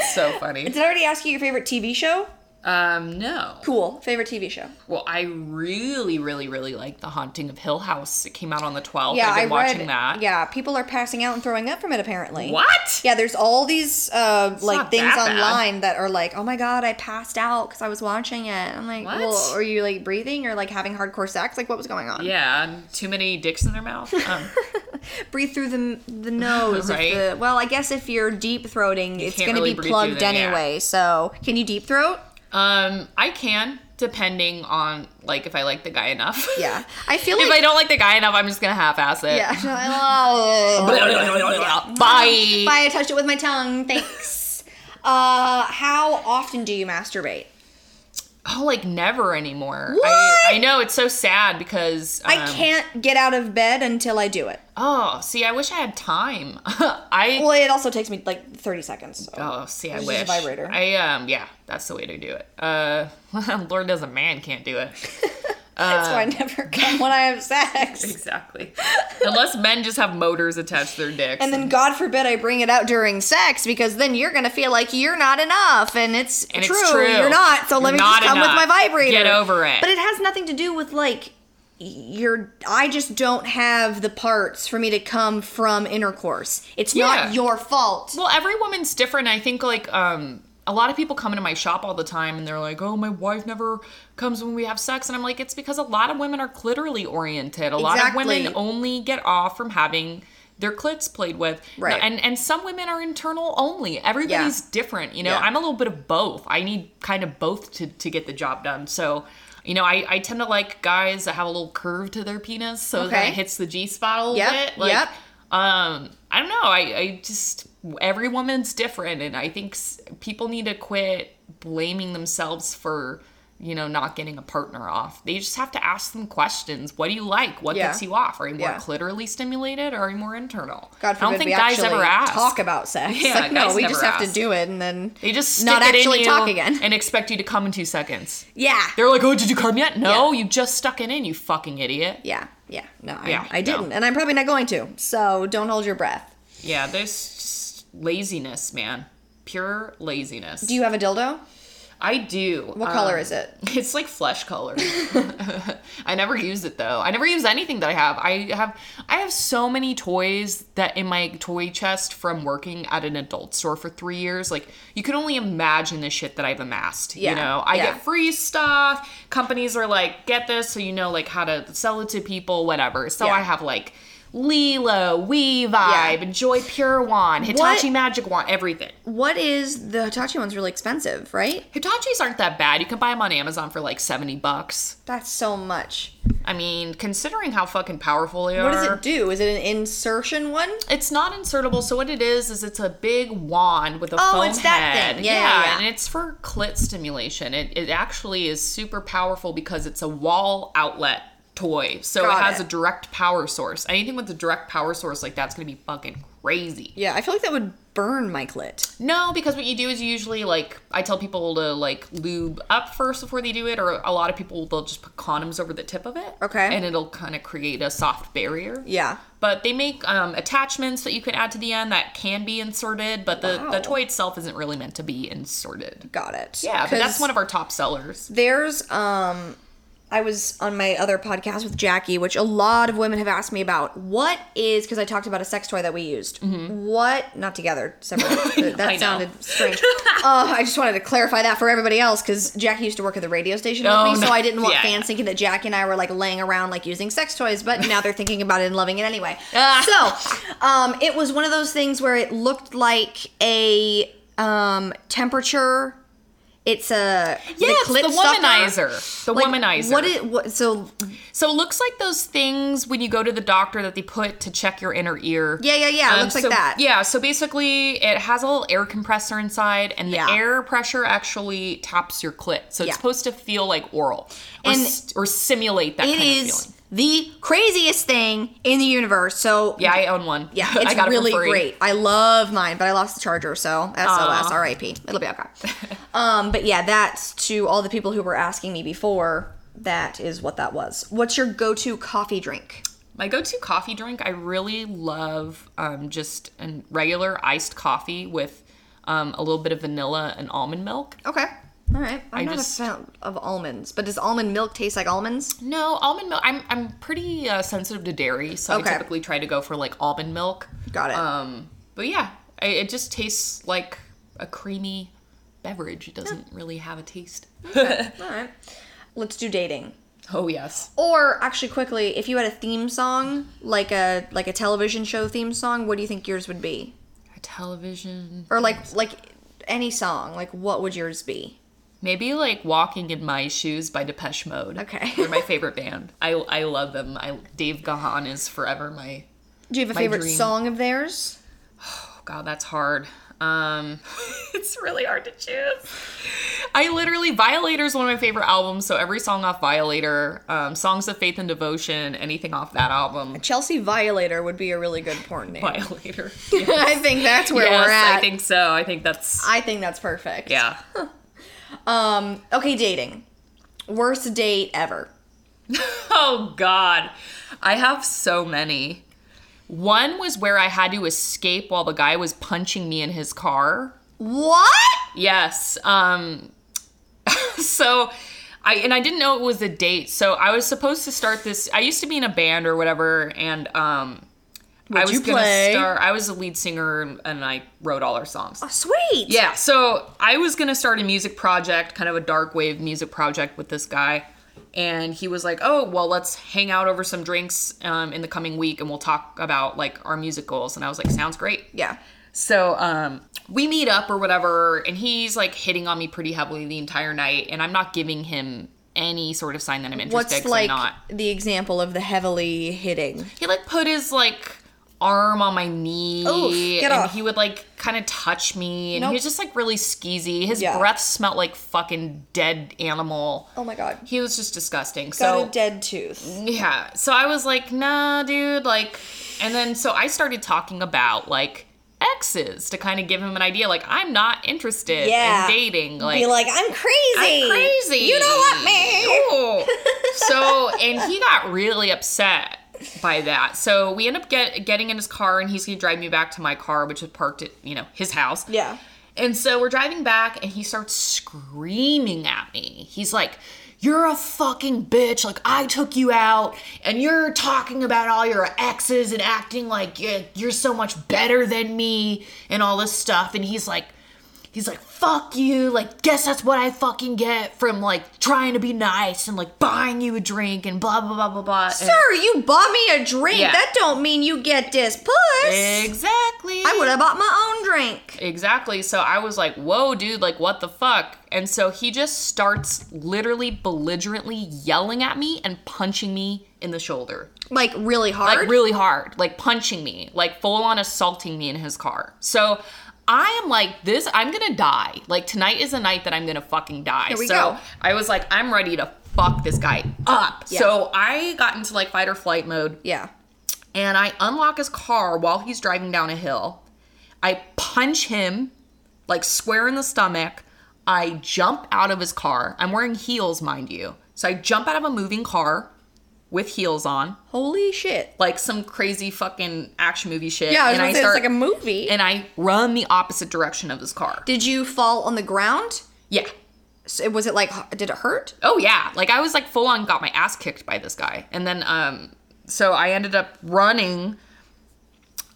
So funny. did I already ask you your favorite TV show? Um, no. Cool. Favorite TV show? Well, I really, really, really like The Haunting of Hill House. It came out on the 12th. Yeah, I've been I read. watching that. Yeah, people are passing out and throwing up from it apparently. What? Yeah, there's all these uh, like things that online that are like, oh my god, I passed out because I was watching it. I'm like, What? well, are you like breathing or like having hardcore sex? Like, what was going on? Yeah, too many dicks in their mouth. Um, Breathe through the the nose. Right. The, well, I guess if you're deep throating, it's going to really be plugged through them, yeah. anyway. So, can you deep throat? Um, I can, depending on like if I like the guy enough. Yeah, I feel if I don't like the guy enough, I'm just gonna half-ass it. Yeah. Bye. Bye. I touched it with my tongue. Thanks. uh, how often do you masturbate? Oh, like never anymore. What? I, I know it's so sad because I um, can't get out of bed until I do it. Oh, see, I wish I had time. I Well, it also takes me like 30 seconds. So. Oh, see, I wish. a vibrator. I um, yeah, that's the way to do it. Uh, Lord knows a man can't do it. That's why I never come when I have sex. Exactly. Unless men just have motors attached to their dicks. And then, God forbid, I bring it out during sex because then you're gonna feel like you're not enough, and it's, And it's true, true. You're not. So let You're me just come enough. with my vibrator. Get over it. But it has nothing to do with like your. I just don't have the parts for me to come from intercourse. It's Yeah. not your fault. well, every woman's different. I think like um, a lot of people come into my shop all the time and they're like, "Oh, my wife never comes when we have sex," and I'm like, "It's because a lot of women are clitorally oriented. A lot of women only get off from having." Their clits played with, Right. And and some women are internal only. Everybody's different, you know. Yeah. I'm a little bit of both. I need kind of both to to get the job done. So, you know, I, I tend to like guys that have a little curve to their penis, so that it hits the G spot a little Yep, bit. Like, yep. um, I don't know. I, I just every woman's different, and I think people need to quit blaming themselves for you know not getting a partner off. They just have to ask them questions. What do you like? What Yeah. gets you off? Are you more Yeah. clitorally stimulated, or are you more internal? God I don't think guys ever ask. talk about sex. Yeah, Like, no, we just have to do it and then They just stick not it in actually talk again. and expect you to come in two seconds. yeah. They're like, "Oh, did you come yet?" No, Yeah. you just stuck it in. You fucking idiot. Yeah, yeah, no, I, Yeah, I didn't, no. and I'm probably not going to. So don't hold your breath. Yeah, there's laziness, man. Pure laziness. Do you have a dildo? I do. What color Um, is it? It's like flesh color. I never use it though. I never use anything that I have. I have I have so many toys that in my toy chest from working at an adult store for three years. Like you can only imagine the shit that I've amassed. Yeah, You know, I yeah. get free stuff. Companies are like, get this so you know like how to sell it to people, whatever. So Yeah. I have like LELO, We Vibe, Joy Pure Wand, Hitachi What- Magic Wand, everything. What is the Hitachi one's really expensive, right? Hitachis aren't that bad. You can buy them on Amazon for like 70 bucks. That's so much. I mean, considering how fucking powerful they What are. does it do? Is it an insertion one? It's not insertable, so what it is is it's a big wand with a Oh, foam it's that head. thing. Yeah, yeah, yeah. and it's for clit stimulation. It it actually is super powerful because it's a wall outlet toy. So Got it has it. a direct power source. Anything with a direct power source like that's gonna be fucking crazy. Yeah, I feel like that would burn my clit. No, because what you do is you usually like I tell people to like lube up first before they do it, or a lot of people they'll just put condoms over the tip of it. Okay. And it'll kind of create a soft barrier. Yeah. But they make um, attachments that you can add to the end that can be inserted, but the, Wow. the toy itself isn't really meant to be inserted. Got it. Yeah, but that's one of our top sellers. There's um I was on my other podcast with Jackie, which a lot of women have asked me about. What is because I talked about a sex toy that we used. What not together, separate. Mm-hmm. That sounded strange. uh, I just wanted to clarify that for everybody else because Jackie used to work at the radio station with Oh, me, no. so I didn't want Yeah, fans yeah. thinking that Jackie and I were like laying around like using sex toys. But now they're thinking about it and loving it anyway. Ah. So um, it was one of those things where it looked like a um, temperature. It's a Yeah, the stuffer. womanizer. The Like, womanizer. What is what? So so it looks like those things when you go to the doctor that they put to check your inner ear. yeah, yeah, yeah. It Um, looks like that. Yeah, so basically it has a little air compressor inside and the Yeah. air pressure actually taps your clit. So it's Yeah. supposed to feel like oral or, And or simulate that It kind of feeling. The craziest thing in the universe. So Yeah, I own one. Yeah, I it's it really free. great. I love mine, but I lost the charger, so SOS, RIP. It'll be okay. um, but yeah, that's to all the people who were asking me before. That is what that was. What's your go-to coffee drink? My go-to coffee drink, I really love um, just a regular iced coffee with um, a little bit of vanilla and almond milk. Okay, All right. I'm I not just- a fan of almonds, but does almond milk taste like almonds? No, almond milk. I'm I'm pretty uh, sensitive to dairy, so Okay. I typically try to go for like almond milk. Got it. Um, but yeah, I, it just tastes like a creamy beverage. It doesn't really have a taste. All right. Let's do dating. oh yes. Or actually, quickly, if you had a theme song, like a like a television show theme song, what do you think yours would be? A television. Or like like any song, like what would yours be? Maybe like Walking in My Shoes by Depeche Mode. Okay. They're my favorite band. I I love them. I Dave Gahan is forever my Do you have a favorite dream. song of theirs? Oh god, that's hard. Um it's really hard to choose. I literally Violator is one of my favorite albums, so every song off Violator, um, Songs of Faith and Devotion, anything off that album. Chelsea Violator would be a really good porn name. Violator. I think that's where yes, we're at. I think so. I think that's I think that's perfect. yeah. Um. Okay, dating. Worst date ever. Oh God, I have so many. One was where I had to escape while the guy was punching me in his car. What? Yes. Um. so, I and I didn't know it was a date. So I was supposed to start this. I used to be in a band or whatever, and um. I was gonna start. I was a lead singer, and, and I wrote all our songs. Oh, sweet. Yeah, so I was gonna start a music project, kind of a dark wave music project with this guy, and he was like, "Oh, well, let's hang out over some drinks um, in the coming week, and we'll talk about like our music goals." And I was like, "Sounds great." Yeah. So um, we meet up or whatever, and he's like hitting on me pretty heavily the entire night, and I'm not giving him any sort of sign that I'm interested. What's like not. the example of the heavily hitting? He like put his like arm on my knee Oof, and off. he would like kind of touch me and Nope. he was just like really skeezy his Yeah. breath smelled like fucking dead animal Oh my god. he was just disgusting Got so a dead tooth. yeah so i was like nah dude like and then so i started talking about like exes to kind of give him an idea like i'm not interested Yeah. in dating like Be like, I'm crazy. I'm crazy. You don't want me. So, and he got really upset by that. So we end up get, getting in his car, and he's gonna drive me back to my car, which is parked at you know his house. Yeah. And so we're driving back, and he starts screaming at me. He's like. You're a fucking bitch. Like, I took you out, and you're talking about all your exes and acting like you're, you're so much better than me and all this stuff. And he's like, he's like, fuck you. Like, guess that's what I fucking get from like trying to be nice and like buying you a drink and blah, blah, blah, blah, blah. And- Sir, you bought me a drink. Yeah. That don't mean you get this puss. Exactly. I would have bought my own drink. Exactly. So I was like, whoa, dude, like, what the fuck? And so he just starts literally belligerently yelling at me and punching me in the shoulder. Like really hard. Like, really hard. Like, punching me, like, full on assaulting me in his car. So I am like, this, I'm gonna die. Like, tonight is a night that I'm gonna fucking die. Here we so go. I was like, I'm ready to fuck this guy up. Yeah. So I got into like fight or flight mode yeah. and I unlock his car while he's driving down a hill. I punch him like square in the stomach. I jump out of his car. I'm wearing heels, mind you. So I jump out of a moving car with heels on, Holy shit. like some crazy fucking action movie shit. Yeah, I was and gonna say it's like a movie. and I run the opposite direction of his car. Did you fall on the ground? Yeah. So was it like did it hurt? Oh yeah, like I was like full on got my ass kicked by this guy, and then um, so I ended up running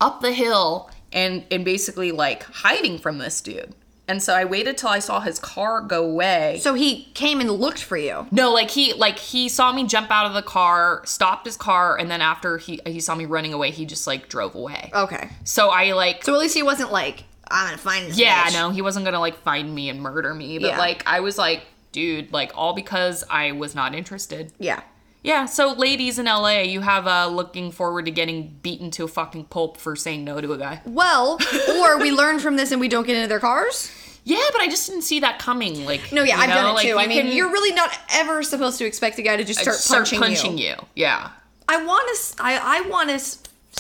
up the hill and and basically like hiding from this dude. And so I waited till I saw his car go away. So he came and looked for you. no, like he like he saw me jump out of the car, stopped his car, and then after he he saw me running away, he just like drove away. Okay. So I like So at least he wasn't like, I'm gonna find this yeah, bitch." no, he wasn't gonna like find me and murder me, but Yeah. like I was like, dude, like all because I was not interested. Yeah. Yeah, so ladies in LA, you have uh looking forward to getting beaten to a fucking pulp for saying no to a guy. Well, or we learn from this and we don't get into their cars. Yeah, but I just didn't see that coming. Like No, yeah, I've know, done it like, too. I mean, can you're really not ever supposed to expect a guy to just start, start punching, punching you. you. Yeah. I want to. I I want to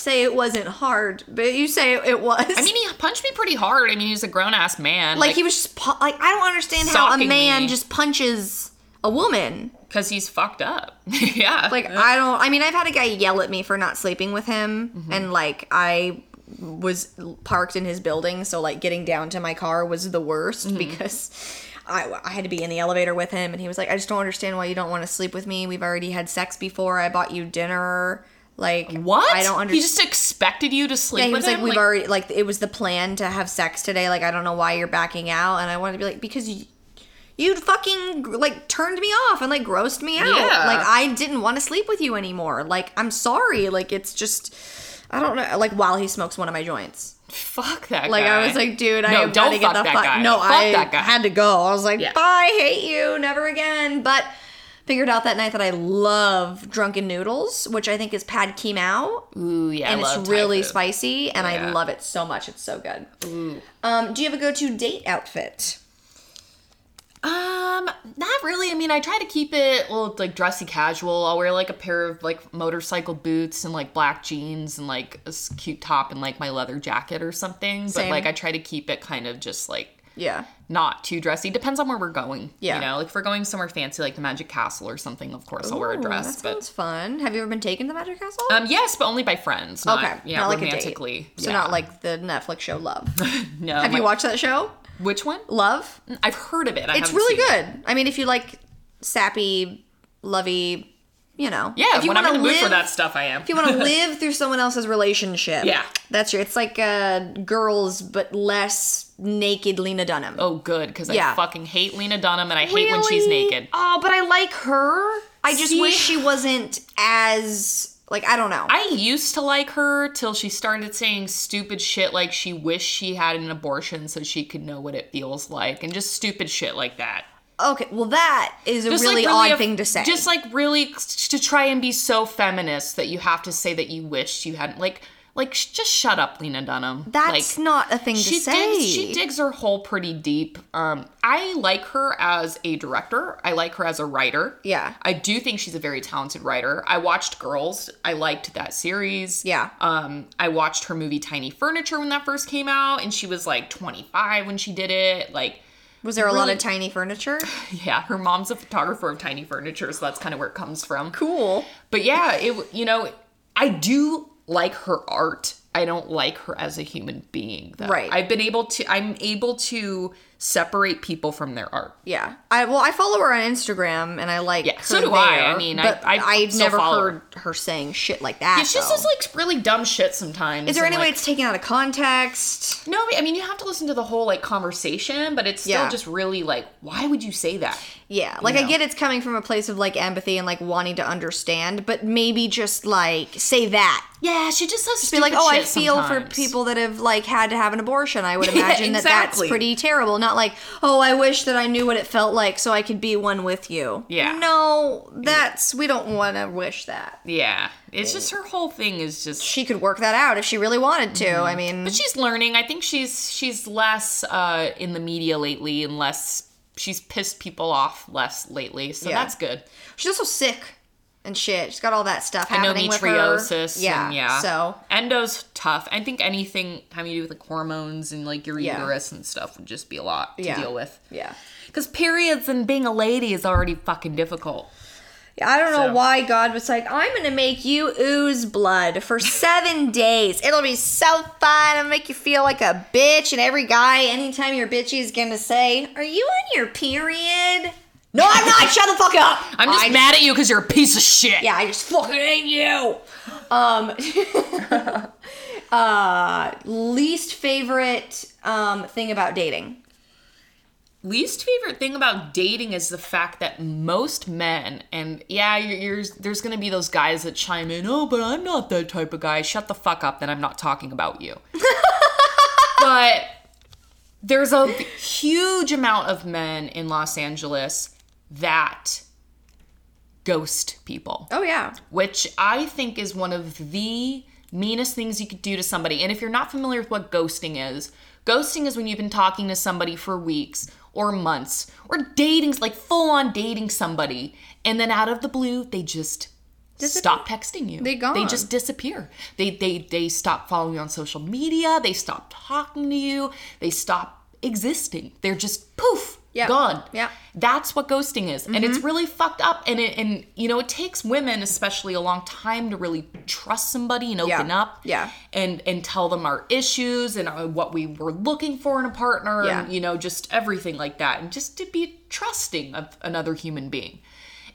say it wasn't hard, but you say it was. I mean, he punched me pretty hard. I mean, he's a grown ass man. like, he was just like I don't understand how a man me. just punches a woman. because he's fucked up. yeah. Like I don't. I mean, I've had a guy yell at me for not sleeping with him, Mm-hmm. and like I was parked in his building, so like getting down to my car was the worst Mm-hmm. because I, I had to be in the elevator with him, and he was like, "I just don't understand why you don't want to sleep with me. We've already had sex before. I bought you dinner. Like What? I don't understand. He just expected you to sleep Yeah, he with was like, him? "We've already like it was the plan to have sex today. Like I don't know why you're backing out." And I wanted to be like, "Because you, you fucking like turned me off and like grossed me out. Yeah. Like I didn't want to sleep with you anymore. Like I'm sorry. Like it's just." I don't know. Like while he smokes one of my joints, Fuck that like guy. I was like, dude, I No, have don't got to get the that fuck. guy. No, Fuck I had to go. I was like, Yeah. bye, hate you, never again. But figured out that night that I love drunken noodles, which I think is pad kee mao, Ooh, yeah, and it's really spicy, and I love it so much. It's so good. Um, do you have a go-to date outfit? Um, not really. I mean, I try to keep it a little like dressy casual. I'll wear like a pair of like motorcycle boots and like black jeans and like a cute top and like my leather jacket or something. Same. But like I try to keep it kind of just like Yeah. not too dressy. Depends on where we're going. Yeah. You know, like if we're going somewhere fancy like the Magic Castle or something, of course I'll wear a dress. That But sounds fun. Have you ever been taken to Magic Castle? um, yes, but only by friends. Not, okay, Yeah, not like romantically. So Yeah. not like the Netflix show Love. no. Have you watched that show? Which one? Love. I've heard of it. I It's really seen it. good. I mean, if you like sappy, lovey, you know. Yeah, if you when I'm in wanna the mood for that stuff, I am. If you want to live through someone else's relationship, Yeah. that's your. It's like uh, girls, but less naked Lena Dunham. Oh, good, because Yeah. I fucking hate Lena Dunham and I hate when she's naked. Oh, but I like her. I just See? wish she wasn't as like I don't know. I used to like her till she started saying stupid shit like she wished she had an abortion so she could know what it feels like, and just stupid shit like that. okay, well that is a really, like odd a- thing to say. Just like really to try and be so feminist that you have to say that you wished you hadn't. Like, like sh- just shut up, Lena Dunham. that's like, not a thing to she say. digs she digs her hole pretty deep. Um, I like her as a director. I like her as a writer. Yeah. I do think she's a very talented writer. I watched Girls. I liked that series. Yeah. Um, I watched her movie Tiny Furniture when that first came out, and she was like 25 when she did it. Like, Was there a lot of tiny furniture? yeah, her mom's a photographer of Tiny Furniture, so that's kind of where it comes from. Cool. But yeah, it you know, I do like her art. I don't like her as a human being. Though. Right. I've been able to. I'm able to separate people from their art. Yeah. I well, I follow her on Instagram and I like Yeah, so do I. there, I mean, I- but I I still never heard her saying shit like that. Yeah, she just though. says like really dumb shit sometimes. Is there any way it's taken out of context? No, I mean you have to listen to the whole like conversation, but it's still Yeah. just really like, why would you say that? Yeah, like I know. get it's coming from a place of like empathy and like wanting to understand, but maybe just like say that. Yeah, she just says Be like, oh, I feel for people that have like had to have an abortion. I would Yeah, imagine that that's pretty terrible. Not like, oh, I wish that I knew what it felt like so I could be one with you. Yeah. No, that's we don't want to wish that. Yeah, it's just her whole thing is just. She could work that out if she really wanted to. I mean, Mm-hmm. But she's learning. I think she's she's less uh, in the media lately and less. She's pissed people off less lately, so Yeah. that's good. she's also sick and shit. She's got all that stuff happening with her. Endometriosis. Yeah, and yeah. So endo's tough. I think anything having to do with like hormones and like your Yeah. uterus and stuff would just be a lot to Yeah. deal with. yeah. Because periods and being a lady is already fucking difficult. Yeah, I don't know So- why God was like, I'm gonna make you ooze blood for seven days. It'll be so fun. I'll make you feel like a bitch. And every guy, anytime you're bitchy, is gonna say, Are you on your period? No, I'm not. Shut the fuck up. I'm just I mad at you because you're a piece of shit. Yeah, I just fucking hate you. Um, uh, least favorite um thing about dating. least favorite thing about dating is the fact that most men and yeah you're, you're there's gonna be those guys that chime in oh but i'm not that type of guy shut the fuck up then i'm not talking about you but there's a huge amount of men in los angeles that ghost people Oh yeah. which I think is one of the meanest things you could do to somebody. And if you're not familiar with what ghosting is, ghosting is when you've been talking to somebody for weeks or months or dating, like full on dating somebody, and then out of the blue, they just stop texting you. They gone. They just disappear. They they they stop following you on social media. They stop talking to you. They stop existing. They're just poof. Yeah. gone. Yeah. That's what ghosting is. And Mm-hmm. it's really fucked up. And it and you know, it takes women especially a long time to really trust somebody and open Yeah. up. Yeah. And and tell them our issues and uh, what we were looking for in a partner Yeah. and you know, just everything like that. And just to be trusting of another human being.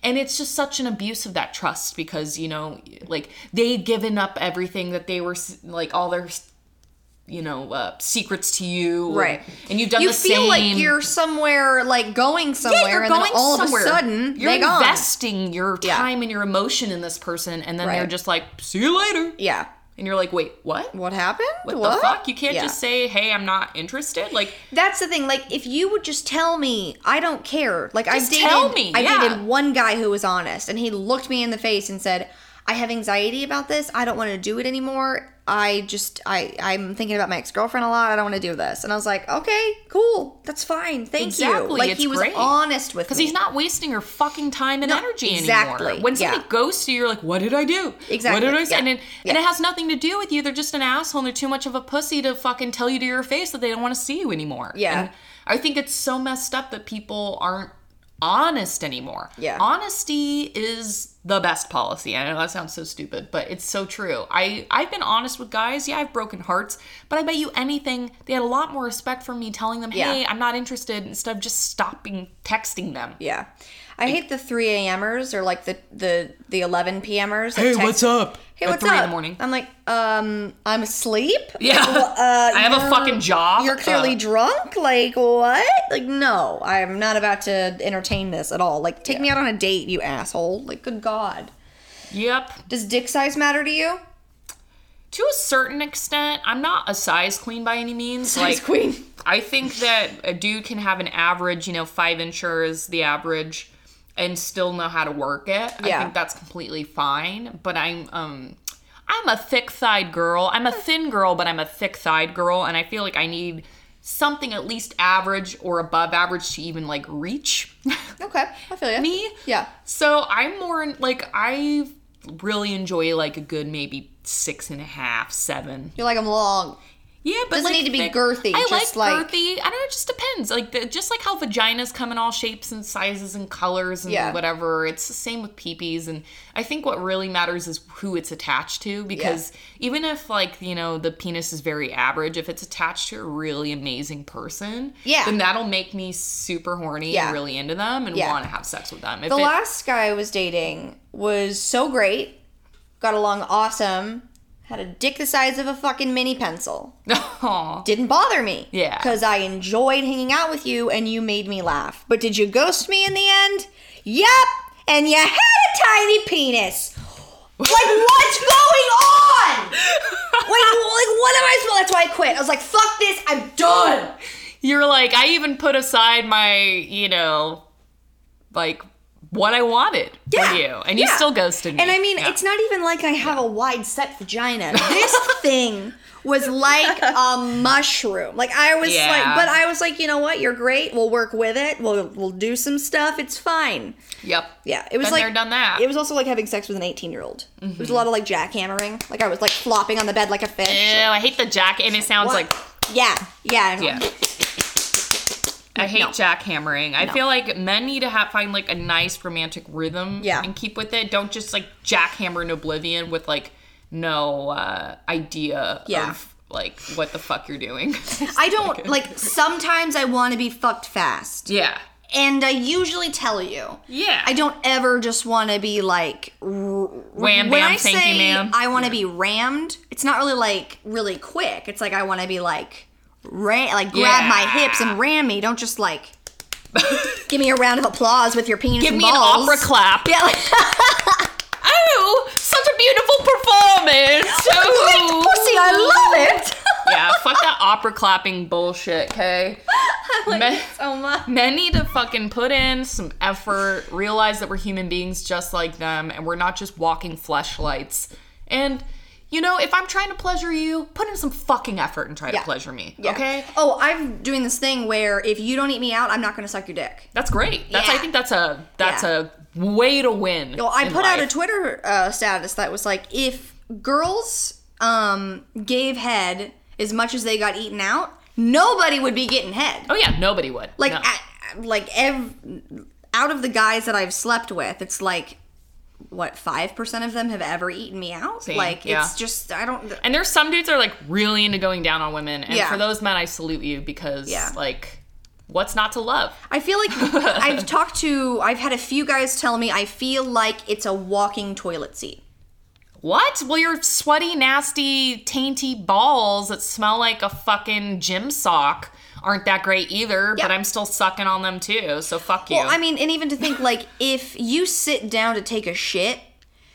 And it's just such an abuse of that trust because, you know, like they'd given up everything that they were like all their you know, uh, secrets to you. Right. And you've done you the feel same. like you're somewhere, like going somewhere, Yeah, you're and going then all somewhere. of a sudden you're they gone. investing your Yeah. time and your emotion in this person, and then they're just like, "See you later," Yeah. and you're like, "Wait, what? What happened? What, the fuck? You can't Yeah. just say, "Hey, I'm not interested." Like, That's the thing. Like, if you would just tell me, I don't care. Like, I dated, tell me, I yeah. dated one guy who was honest, and he looked me in the face and said, "I have anxiety about this. I don't want to do it anymore. I just, I, I'm thinking about my ex girlfriend a lot. I don't want to do this." And I was like, "Okay, cool. That's fine. Thank Exactly, you." Like, it's he was great. honest with me because he's not wasting your fucking time and No, energy exactly, anymore. When somebody yeah. ghosts you, you're like, "What did I do? Exactly, What did I say?" yeah, And, it, and it has nothing to do with you. They're just an asshole. and They're too much of a pussy to fucking tell you to your face that they don't want to see you anymore. Yeah. And I think it's so messed up that people aren't honest anymore. Yeah. Honesty is the best policy. I know that sounds so stupid, but it's so true. I I've been honest with guys. Yeah, I've broken hearts, but I bet you anything they had a lot more respect for me telling them, Yeah. "Hey, I'm not interested," instead of just stopping texting them. Yeah. I hate the 3 a.m.ers or like the the the 11 p.m.ers. that text- what's up? Hey, At what's three up? in the morning. I'm like, um, I'm asleep. Yeah. uh, I have a you're- fucking job. You're clearly Uh, drunk. Like what? Like no, I'm not about to entertain this at all. Like take me out on a date, you asshole. Like good god. Yep. Does dick size matter to you? To a certain extent, I'm not a size queen by any means. Size like queen. I think that a dude can have an average, you know, five incher is the average, and still know how to work it. I think that's completely fine. But I'm um I'm a thick thighed girl. I'm a thin girl, but I'm a thick thighed girl, and I feel like I need something at least average or above average to even like reach Okay, I feel you. me. Yeah. So I'm more like I really enjoy like a good maybe six and a half, seven. You're like I'm long. Yeah, but Doesn't like, need to be girthy, I just like, like- girthy. I don't know. It just depends. Like the, just like how vaginas come in all shapes and sizes and colors and Yeah. whatever. It's the same with peepees. And I think what really matters is who it's attached to. Because even if like you know the penis is very average, if it's attached to a really amazing person, Yeah. then that'll make me super horny Yeah. and really into them and Yeah. want to have sex with them. If The it- last guy I was dating was so great, got along awesome, had a dick the size of a fucking mini pencil. Aw. Didn't bother me. Yeah. Because I enjoyed hanging out with you and you made me laugh. But did you ghost me in the end? Yep. And you had a tiny penis. Like, what's going on? Like, like, what am I supposed That's why I quit. I was like, fuck this, I'm done. You're like, I even put aside my, you know, like what I wanted Yeah, from you, and you yeah. still ghosted me. And I mean, Yeah. it's not even like I have a wide set vagina. This thing was like a mushroom. Like I was like, but I was like, you know what? You're great. We'll work with it. We'll we'll do some stuff. It's fine. Yep. Yeah, it was Been like there, done that. It was also like having sex with an 18 year old. It was a mm-hmm. lot of like jackhammering. Like I was like flopping on the bed like a fish. Ew, I hate the jack, and it sounds What? like yeah, yeah, yeah. I hate No. jackhammering. I feel like men need to have find like a nice romantic rhythm Yeah. and keep with it. Don't just like jackhammer in oblivion with like no uh, idea Yeah. of like what the fuck you're doing. I don't like. Sometimes I want to be fucked fast, yeah. and I usually tell you. Yeah. I don't ever just want to be like r- Wham, when bam, I thank you, say ma'am. I want to be rammed. It's not really like really quick. It's like I want to be like ram, like grab my hips and ram me. Don't just like give me a round of applause with your penis. Give me balls. an opera clap. Yeah, like, Oh, such a beautiful performance. Oh. pussy. I love it. yeah, fuck that opera clapping bullshit, okay? I like Men- it so much. Men need to fucking put in some effort, realize that we're human beings just like them, and we're not just walking fleshlights. And, you know, if I'm trying to pleasure you, put in some fucking effort and try Yeah. to pleasure me, Yeah. okay? Oh, I'm doing this thing where if you don't eat me out, I'm not going to suck your dick. That's great. That's I think that's a that's Yeah. a way to win. Well, I put out a. Twitter uh, status that was like, if girls um, gave head as much as they got eaten out, nobody would be getting head. Oh yeah, nobody would. Like, No. I, like ev- out of the guys that I've slept with, it's like what five percent of them have ever eaten me out. Same, like yeah. it's just I don't. And there's some dudes that are like really into going down on women, and Yeah. for those men, I salute you because Yeah. like, what's not to love? I feel like I've talked to. I've had a few guys tell me I feel like it's a walking toilet seat. What? Well, your sweaty, nasty, tainty balls that smell like a fucking gym sock aren't that great either, but I'm still sucking on them too, so fuck you. Well, I mean, and even to think like if you sit down to take a shit,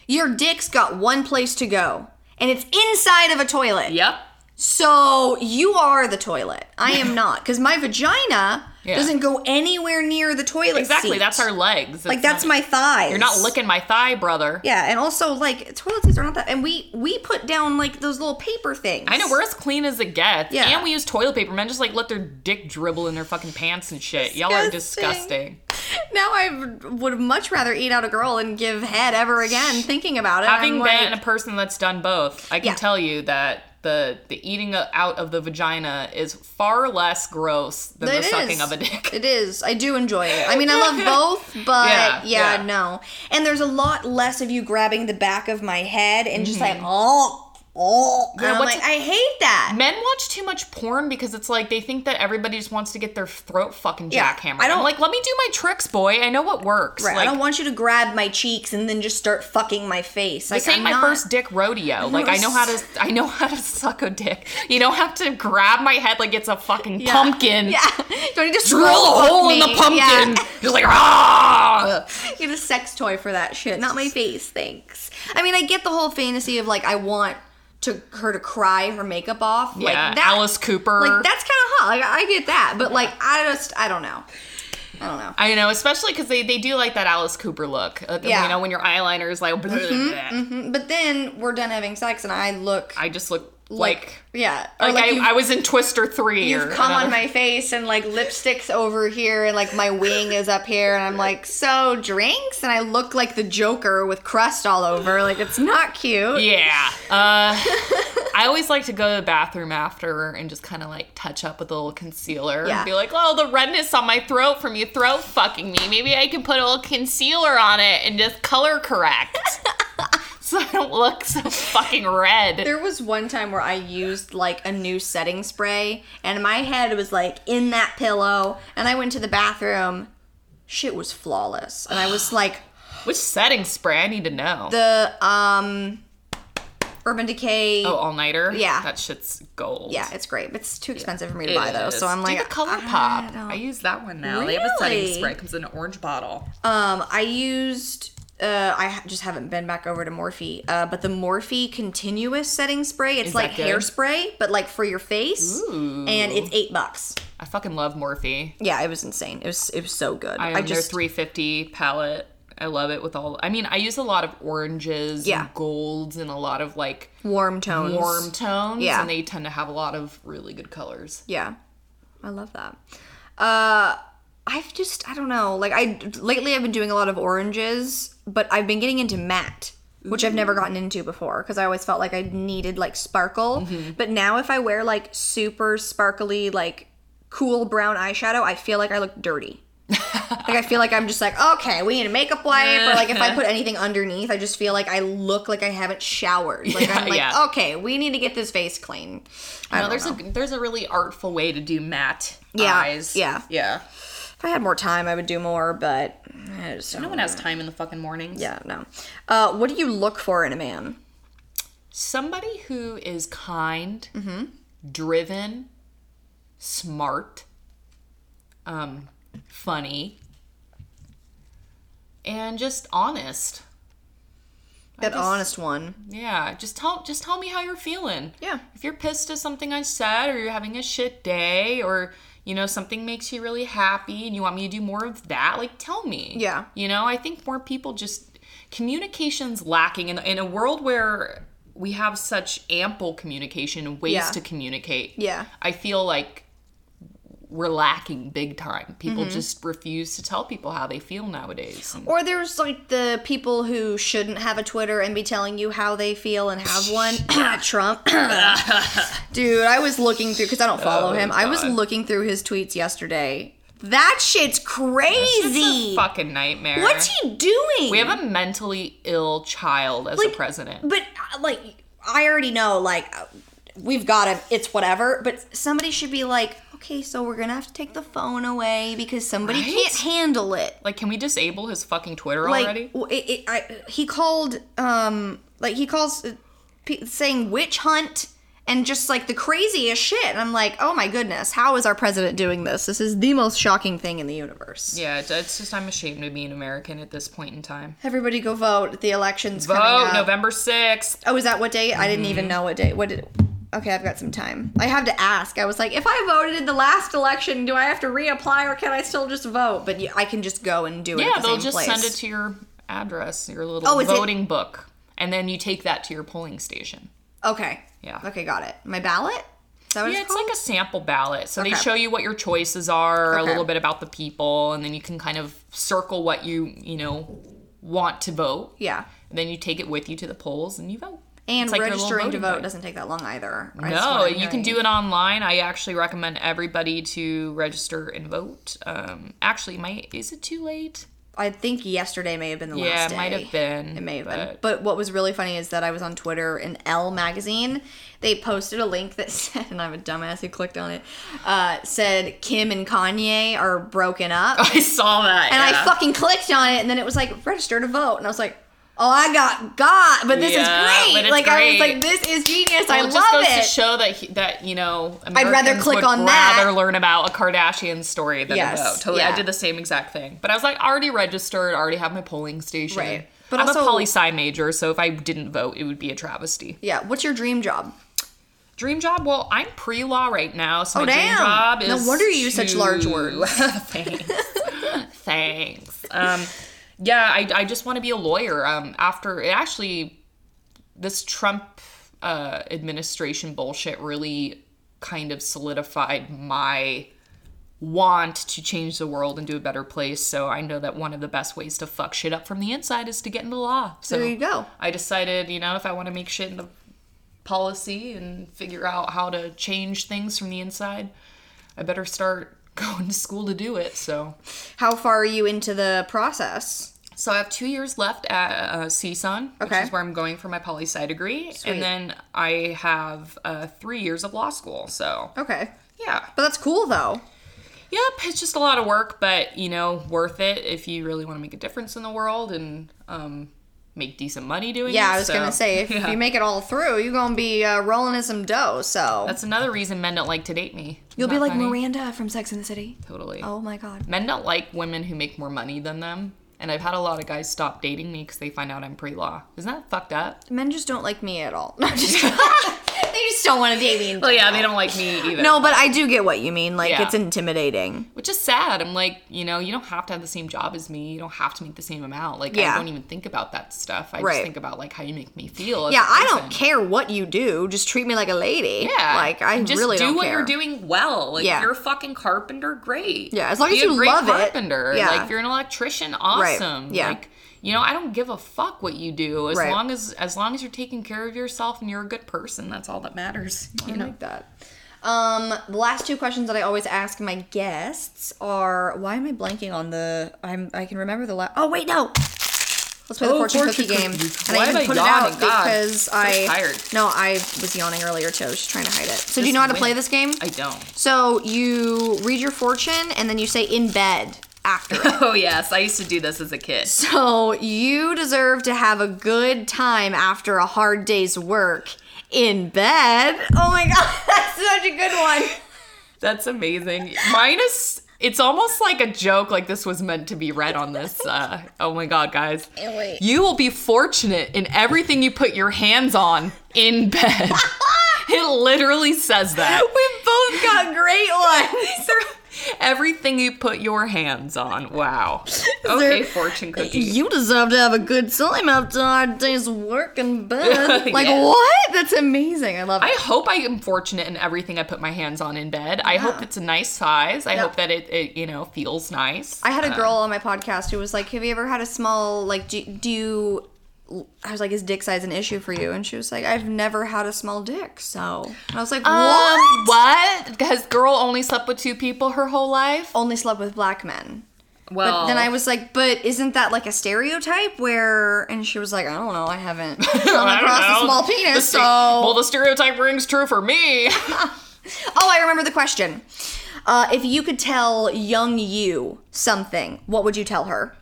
your dick's got one place to go, and it's inside of a toilet. yep. So you are the toilet. I am not, because my vagina Yeah. doesn't go anywhere near the toilet. Seat. Exactly. seat. That's our legs. like It's that's not- my thighs. You're not licking my thigh, brother. Yeah, and also like toilet seats are not that. And we we put down like those little paper things. I know we're as clean as it gets. Yeah. And we use toilet paper. Men just like let their dick dribble in their fucking pants and shit. Y'all are Disgusting. Now I would much rather eat out a girl and give head ever again. Thinking about it, Having I'm been like, a person that's done both, I can Yeah. tell you that the the eating out of the vagina is far less gross than the It sucking is. of a dick. It is. I do enjoy it. I mean, I love both, but Yeah, yeah, yeah. no. And there's a lot less of you grabbing the back of my head and just like, oh, oh. And I'm like, I hate that. Men watch too much porn because it's like they think that everybody just wants to get their throat fucking Yeah. I don't- I'm like, let me do my tricks, boy. I know what works. Right. Like, I don't want you to grab my cheeks and then just start fucking my face. Like, This ain't I'm my not- first dick rodeo. Like I know how to I know how to suck a dick. You don't have to grab my head like it's a fucking Yeah. pumpkin. Yeah. Don't you just Drill a hole in the me. pumpkin. Yeah. You're like, ah! Get a sex toy for that shit. Not my face, thanks. I mean, I get the whole fantasy of like I want to her to cry her makeup off. Yeah, like that, Alice Cooper. Like that's kind of hot. Like I get that, but like I just I don't know. I don't know. I know, especially because they, they do like that Alice Cooper look. Uh, Yeah. You know, when your eyeliner is like, blah, blah. But then we're done having sex, and I look I just look like, like yeah, like, like I, I was in Twister three. you've or come on my face, and like lipstick's over here, and like my wing is up here, and I'm like, so drinks, and I look like the Joker with crust all over. Like it's not cute. Yeah. Uh, I always like to go to the bathroom after and just kind of like touch up with a little concealer Yeah. and be like, oh, the redness on my throat from you throat fucking me. Maybe I can put a little concealer on it and just color correct. so I don't look so fucking red. There was one time where I used like a new setting spray and my head was like in that pillow and I went to the bathroom. Shit was flawless. And I was like Which setting spray? I need to know. the um Urban Decay. oh, all nighter? Yeah. That shit's gold. Yeah, it's great. but It's too expensive for me to buy though. is. So I'm Do like the color I pop. don't- I use that one now. They have a setting Really? spray. It comes in an orange bottle. Um, I used. Uh, I ha- just haven't been back over to Morphe. Uh, but the Morphe continuous setting spray, it's Is like that good? hairspray, but like for your face, Ooh. and it's eight bucks. I fucking love Morphe. Yeah, it was insane. It was it was so good. I I, own just their 350 palette. I love it with all. I mean, I use a lot of oranges, Yeah. and golds, and a lot of like warm tones. warm tones. Yeah. and they tend to have a lot of really good colors. Yeah, I love that. Uh, I've just I don't know. Like I lately I've been doing a lot of oranges, but I've been getting into matte, which I've never mm-hmm. gotten into before because I always felt like I needed like sparkle. Mm-hmm. But now if I wear like super sparkly like cool brown eyeshadow, I feel like I look dirty. like I feel like I'm just like okay, we need a makeup wipe, or like if I put anything underneath, I just feel like I look like I haven't showered. Like I'm like yeah. okay, we need to get this face clean. I know there's know. a there's a really artful way to do matte Yeah, eyes. yeah. yeah. If I had more time, I would do more, but I just don't. No one has time in the fucking mornings. Yeah, no. Uh, what do you look for in a man? Somebody who is kind, Mm-hmm. driven, smart, um, funny, and just honest. That just- honest one. Yeah, just tell just tell me how you're feeling. Yeah. If you're pissed at something I said or you're having a shit day or you know something makes you really happy and you want me to do more of that, like tell me. Yeah. You know, I think more people just communication's lacking in in a world where we have such ample communication and ways Yeah. to communicate. Yeah. I feel like we're lacking big time. People Mm-hmm. just refuse to tell people how they feel nowadays. Or there's like the people who shouldn't have a Twitter and be telling you how they feel and have one. Trump. Dude, I was looking through, because I don't follow Oh, him. I was looking through his tweets yesterday That shit's crazy. fucking nightmare. What's he doing? We have a mentally ill child as a president. But uh, like, I already know. Like, uh, we've got him. It's whatever. But somebody should be like, okay, so we're gonna have to take the phone away because somebody Right? can't handle it. Like, can we disable his fucking Twitter Like, already? it, it, I, he called, um, like he calls, uh, saying witch hunt. And just like the craziest shit. And I'm like, oh my goodness, how is our president doing this? This is the most shocking thing in the universe. Yeah, it's, it's just I'm ashamed to be an American at this point in time. Everybody go vote. The election's Vote coming up. November 6th. Oh, is that what date? I didn't Mm-hmm. even know what date. What did? Okay, I've got some time. I have to ask. I was like, if I voted in the last election, do I have to reapply or can I still just vote? But I can just go and do it. Yeah, the they'll just place. send it to your address, your little Oh, is it- voting book. And then you take that to your polling station. Okay. Yeah. Okay, got it. My ballot. That what Yeah, it's like a sample ballot. So they show you what your choices are, a little bit about the people, and then you can kind of circle what you, you know, want to vote. yeah. And then you take it with you to the polls and you vote. And like registering to vote doesn't take that long either. No, you can do it online. I actually recommend everybody to register and vote. Um, actually, my is it too late? I think yesterday may have been the Yeah, last day. Yeah, it might have been. It may have been. but- But what was really funny is that I was on Twitter in Elle magazine. They posted a link that said, and I'm a dumbass who clicked on it, uh, said Kim and Kanye are broken up. I saw that. and I fucking clicked on it, and then it was like, register to vote. And I was like, oh, I got got. But this Yeah, is great. Like, I was like, this is genius. Well, I it just love goes it. to show that he, that you know I'd rather click on that. I'd rather learn about a Kardashian story than Yes, a vote. Totally, I did the same exact thing. But I was like already registered, already have my polling station. Right. But I'm also- a poli sci major, so if I didn't vote, it would be a travesty. yeah. What's your dream job? Dream job? Well, I'm pre law right now, so Oh, my dream job is. No wonder you use such large words. Thanks. Thanks. Um, yeah, I, I just want to be a lawyer. Um, after it actually, this Trump uh, administration bullshit really kind of solidified my want to change the world and do a better place. So I know that one of the best ways to fuck shit up from the inside is to get into law. So There you go. I decided, you know, if I want to make shit into policy and figure out how to change things from the inside, I better start going to school to do it. So, How far are you into the process? so I have two years left at uh, CSUN, which is where I'm going for my poli sci degree, Sweet. and then I have uh, three years of law school. So, Okay. yeah, But that's cool though. yep, it's just a lot of work, but you know, worth it if you really want to make a difference in the world and um, make decent money doing it. Yeah, I was So, gonna say if yeah. you make it all through, you're gonna be uh, rolling in some dough. So That's another reason men don't like to date me. you'll be like funny? Miranda from Sex and the City. Totally. Oh my god. Men don't like women who make more money than them. And I've had a lot of guys stop dating me because they find out I'm pre law. Isn't that fucked up? Men just don't like me at all. No, just they just don't want to date me. in Well, yeah, they don't like me either. No, but I do get what you mean. Like Yeah. it's intimidating. Which is sad. I'm like, you know, you don't have to have the same job as me. You don't have to make the same amount. Like, Yeah. I don't even think about that stuff. I Right. just think about, like, how you make me feel. Yeah, I don't care what you do. Just treat me like a lady. Yeah. Like I just really do what care. you're doing well. Like Yeah. you're a fucking carpenter, great. Yeah, as long Be as a you great love it. carpenter. Yeah. Like if you're an electrician, awesome. Yeah. Like you know, I don't give a fuck what you do as Right. long as as long as you're taking care of yourself and you're a good person. That's all that matters. You I know. like that. Um, the last two questions that I always ask my guests are why am I blanking on the I'm I can remember the last Oh wait, no. Let's play the Oh, fortune, fortune cookie game. And Why I even put it yawning? out God, because so I tired. No, I was yawning earlier too. I was just trying to hide it. So do you know how to win. play this game? I don't. So you read your fortune and then you say in bed after it. Oh yes, I used to do this as a kid. So you deserve to have a good time after a hard day's work in bed. Oh my god, that's such a good one. That's amazing. Mine is. It's almost like a joke, like this was meant to be read on this. Uh, oh my god, guys! Wait. You will be fortunate in everything you put your hands on in bed. it literally says that. We both got great ones. Everything you put your hands on. Wow. Okay, fortune cookie. You deserve to have a good time after hard day's work in bed. Like Yeah. what? That's amazing. I love it. I hope I am fortunate in everything I put my hands on in bed. I hope it's a nice size. I hope that it, it, you know, feels nice. I had a Uh, girl on my podcast who was like, "Have you ever had a small like do, do you I was like, is dick size an issue for you? And she was like, I've never had a small dick. So and I was like, what? Um, what? Has girl only slept with two people her whole life? Only slept with black men. Well, But then I was like, but isn't that like a stereotype where? And she was like, I don't know, I haven't come across a know. small The penis, ste- so. well, the stereotype rings true for me. oh, I remember the question. Uh, if you could tell young you something, what would you tell her?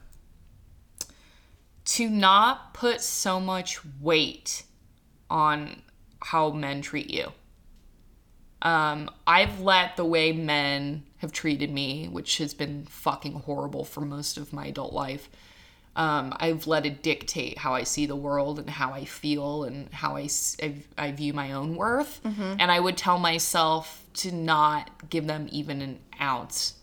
to not put so much weight on how men treat you. Um, I've let the way men have treated me, which has been fucking horrible for most of my adult life. Um, I've let it dictate how I see the world and how I feel and how I I view my own worth. And I would tell myself to not give them even an ounce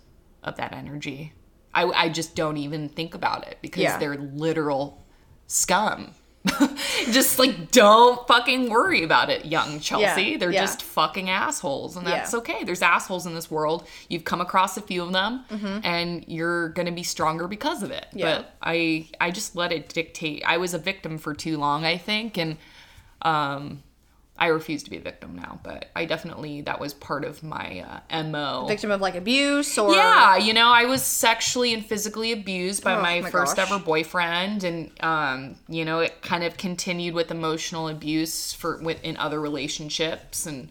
of that energy. I, I just don't even think about it because Yeah. they're literal scum. just like don't fucking worry about it, young Chelsea. Yeah, They're yeah. just fucking assholes, and that's Yeah. okay. There's assholes in this world. You've come across a few of them, Mm-hmm. and you're gonna be stronger because of it. Yeah. But I, I just let it dictate. I was a victim for too long, I think, and um, I refuse to be a victim now. But I definitely that was part of my uh, mo. Victim of like abuse or. Yeah, you know, I was sexually and physically abused by Oh, my, my first gosh. ever boyfriend, and um, you know, it kind of continued with emotional abuse for with, in other relationships, and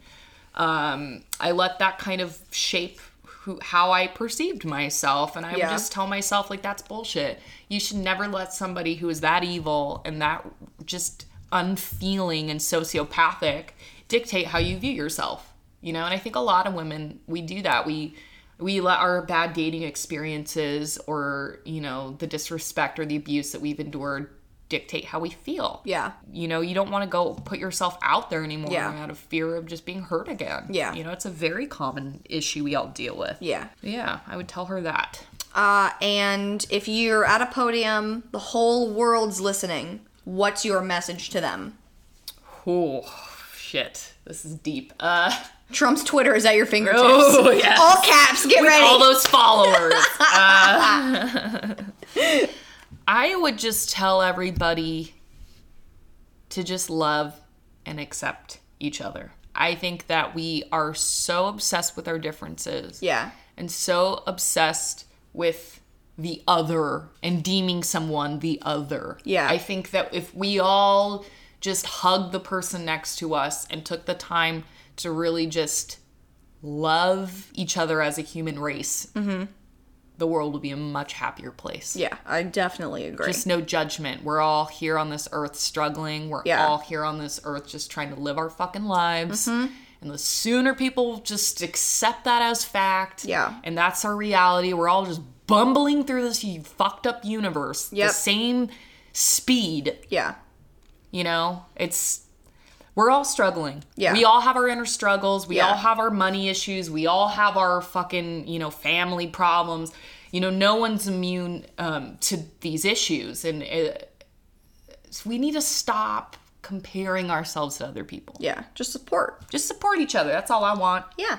um, I let that kind of shape who how I perceived myself, and I Yeah. would just tell myself like that's bullshit. You should never let somebody who is that evil and that just unfeeling and sociopathic dictate how you view yourself you know and i think a lot of women we do that we we let our bad dating experiences or you know the disrespect or the abuse that we've endured dictate how we feel Yeah. you know you don't want to go put yourself out there anymore Yeah. out of fear of just being hurt again Yeah. you know it's a very common issue we all deal with Yeah. yeah i would tell her that Uh, and if you're at a podium, the whole world's listening. What's your message to them? oh shit this is deep uh Trump's Twitter is at your fingertips. oh yes All caps, get ready. all those followers. Uh, I would just tell everybody to just love and accept each other. I think that we are so obsessed with our differences yeah. and so obsessed with the other and deeming someone the other. Yeah. I think that if we all just hugged the person next to us and took the time to really just love each other as a human race, the world would be a much happier place. Yeah, I definitely agree. Just no judgment. We're all here on this earth struggling. We're Yeah. all here on this earth just trying to live our fucking lives. Mm-hmm. And the sooner people just accept that as fact, Yeah. and that's our reality, we're all just bumbling through this fucked up universe, Yep. the same speed. yeah. You know, it's we're all struggling. Yeah. We all have our inner struggles. We Yeah. all have our money issues. We all have our fucking, you know, family problems. You know, no one's immune um, to these issues. And it, so we need to stop comparing ourselves to other people. Yeah. Just support. Just support each other. That's all I want. Yeah.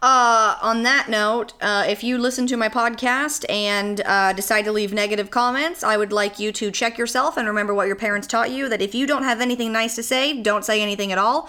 Uh, on that note, uh, if you listen to my podcast and uh, decide to leave negative comments, I would like you to check yourself and remember what your parents taught you that if you don't have anything nice to say, don't say anything at all.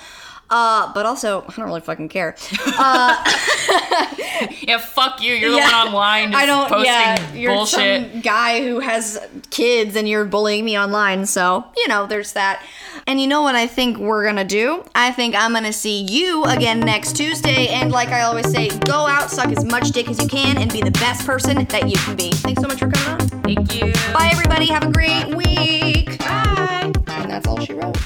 Uh, but also, I don't really fucking care. Uh, yeah, fuck you. You're the one online. I don't. Posting yeah, you're bullshit. some guy who has kids, and you're bullying me online. So you know, there's that. And you know what I think we're gonna do? I think I'm gonna see you again next Tuesday. And like I always say, go out, suck as much dick as you can, and be the best person that you can be. Thanks so much for coming on. Thank you. Bye, everybody. Have a great week. Bye. And that's all she wrote.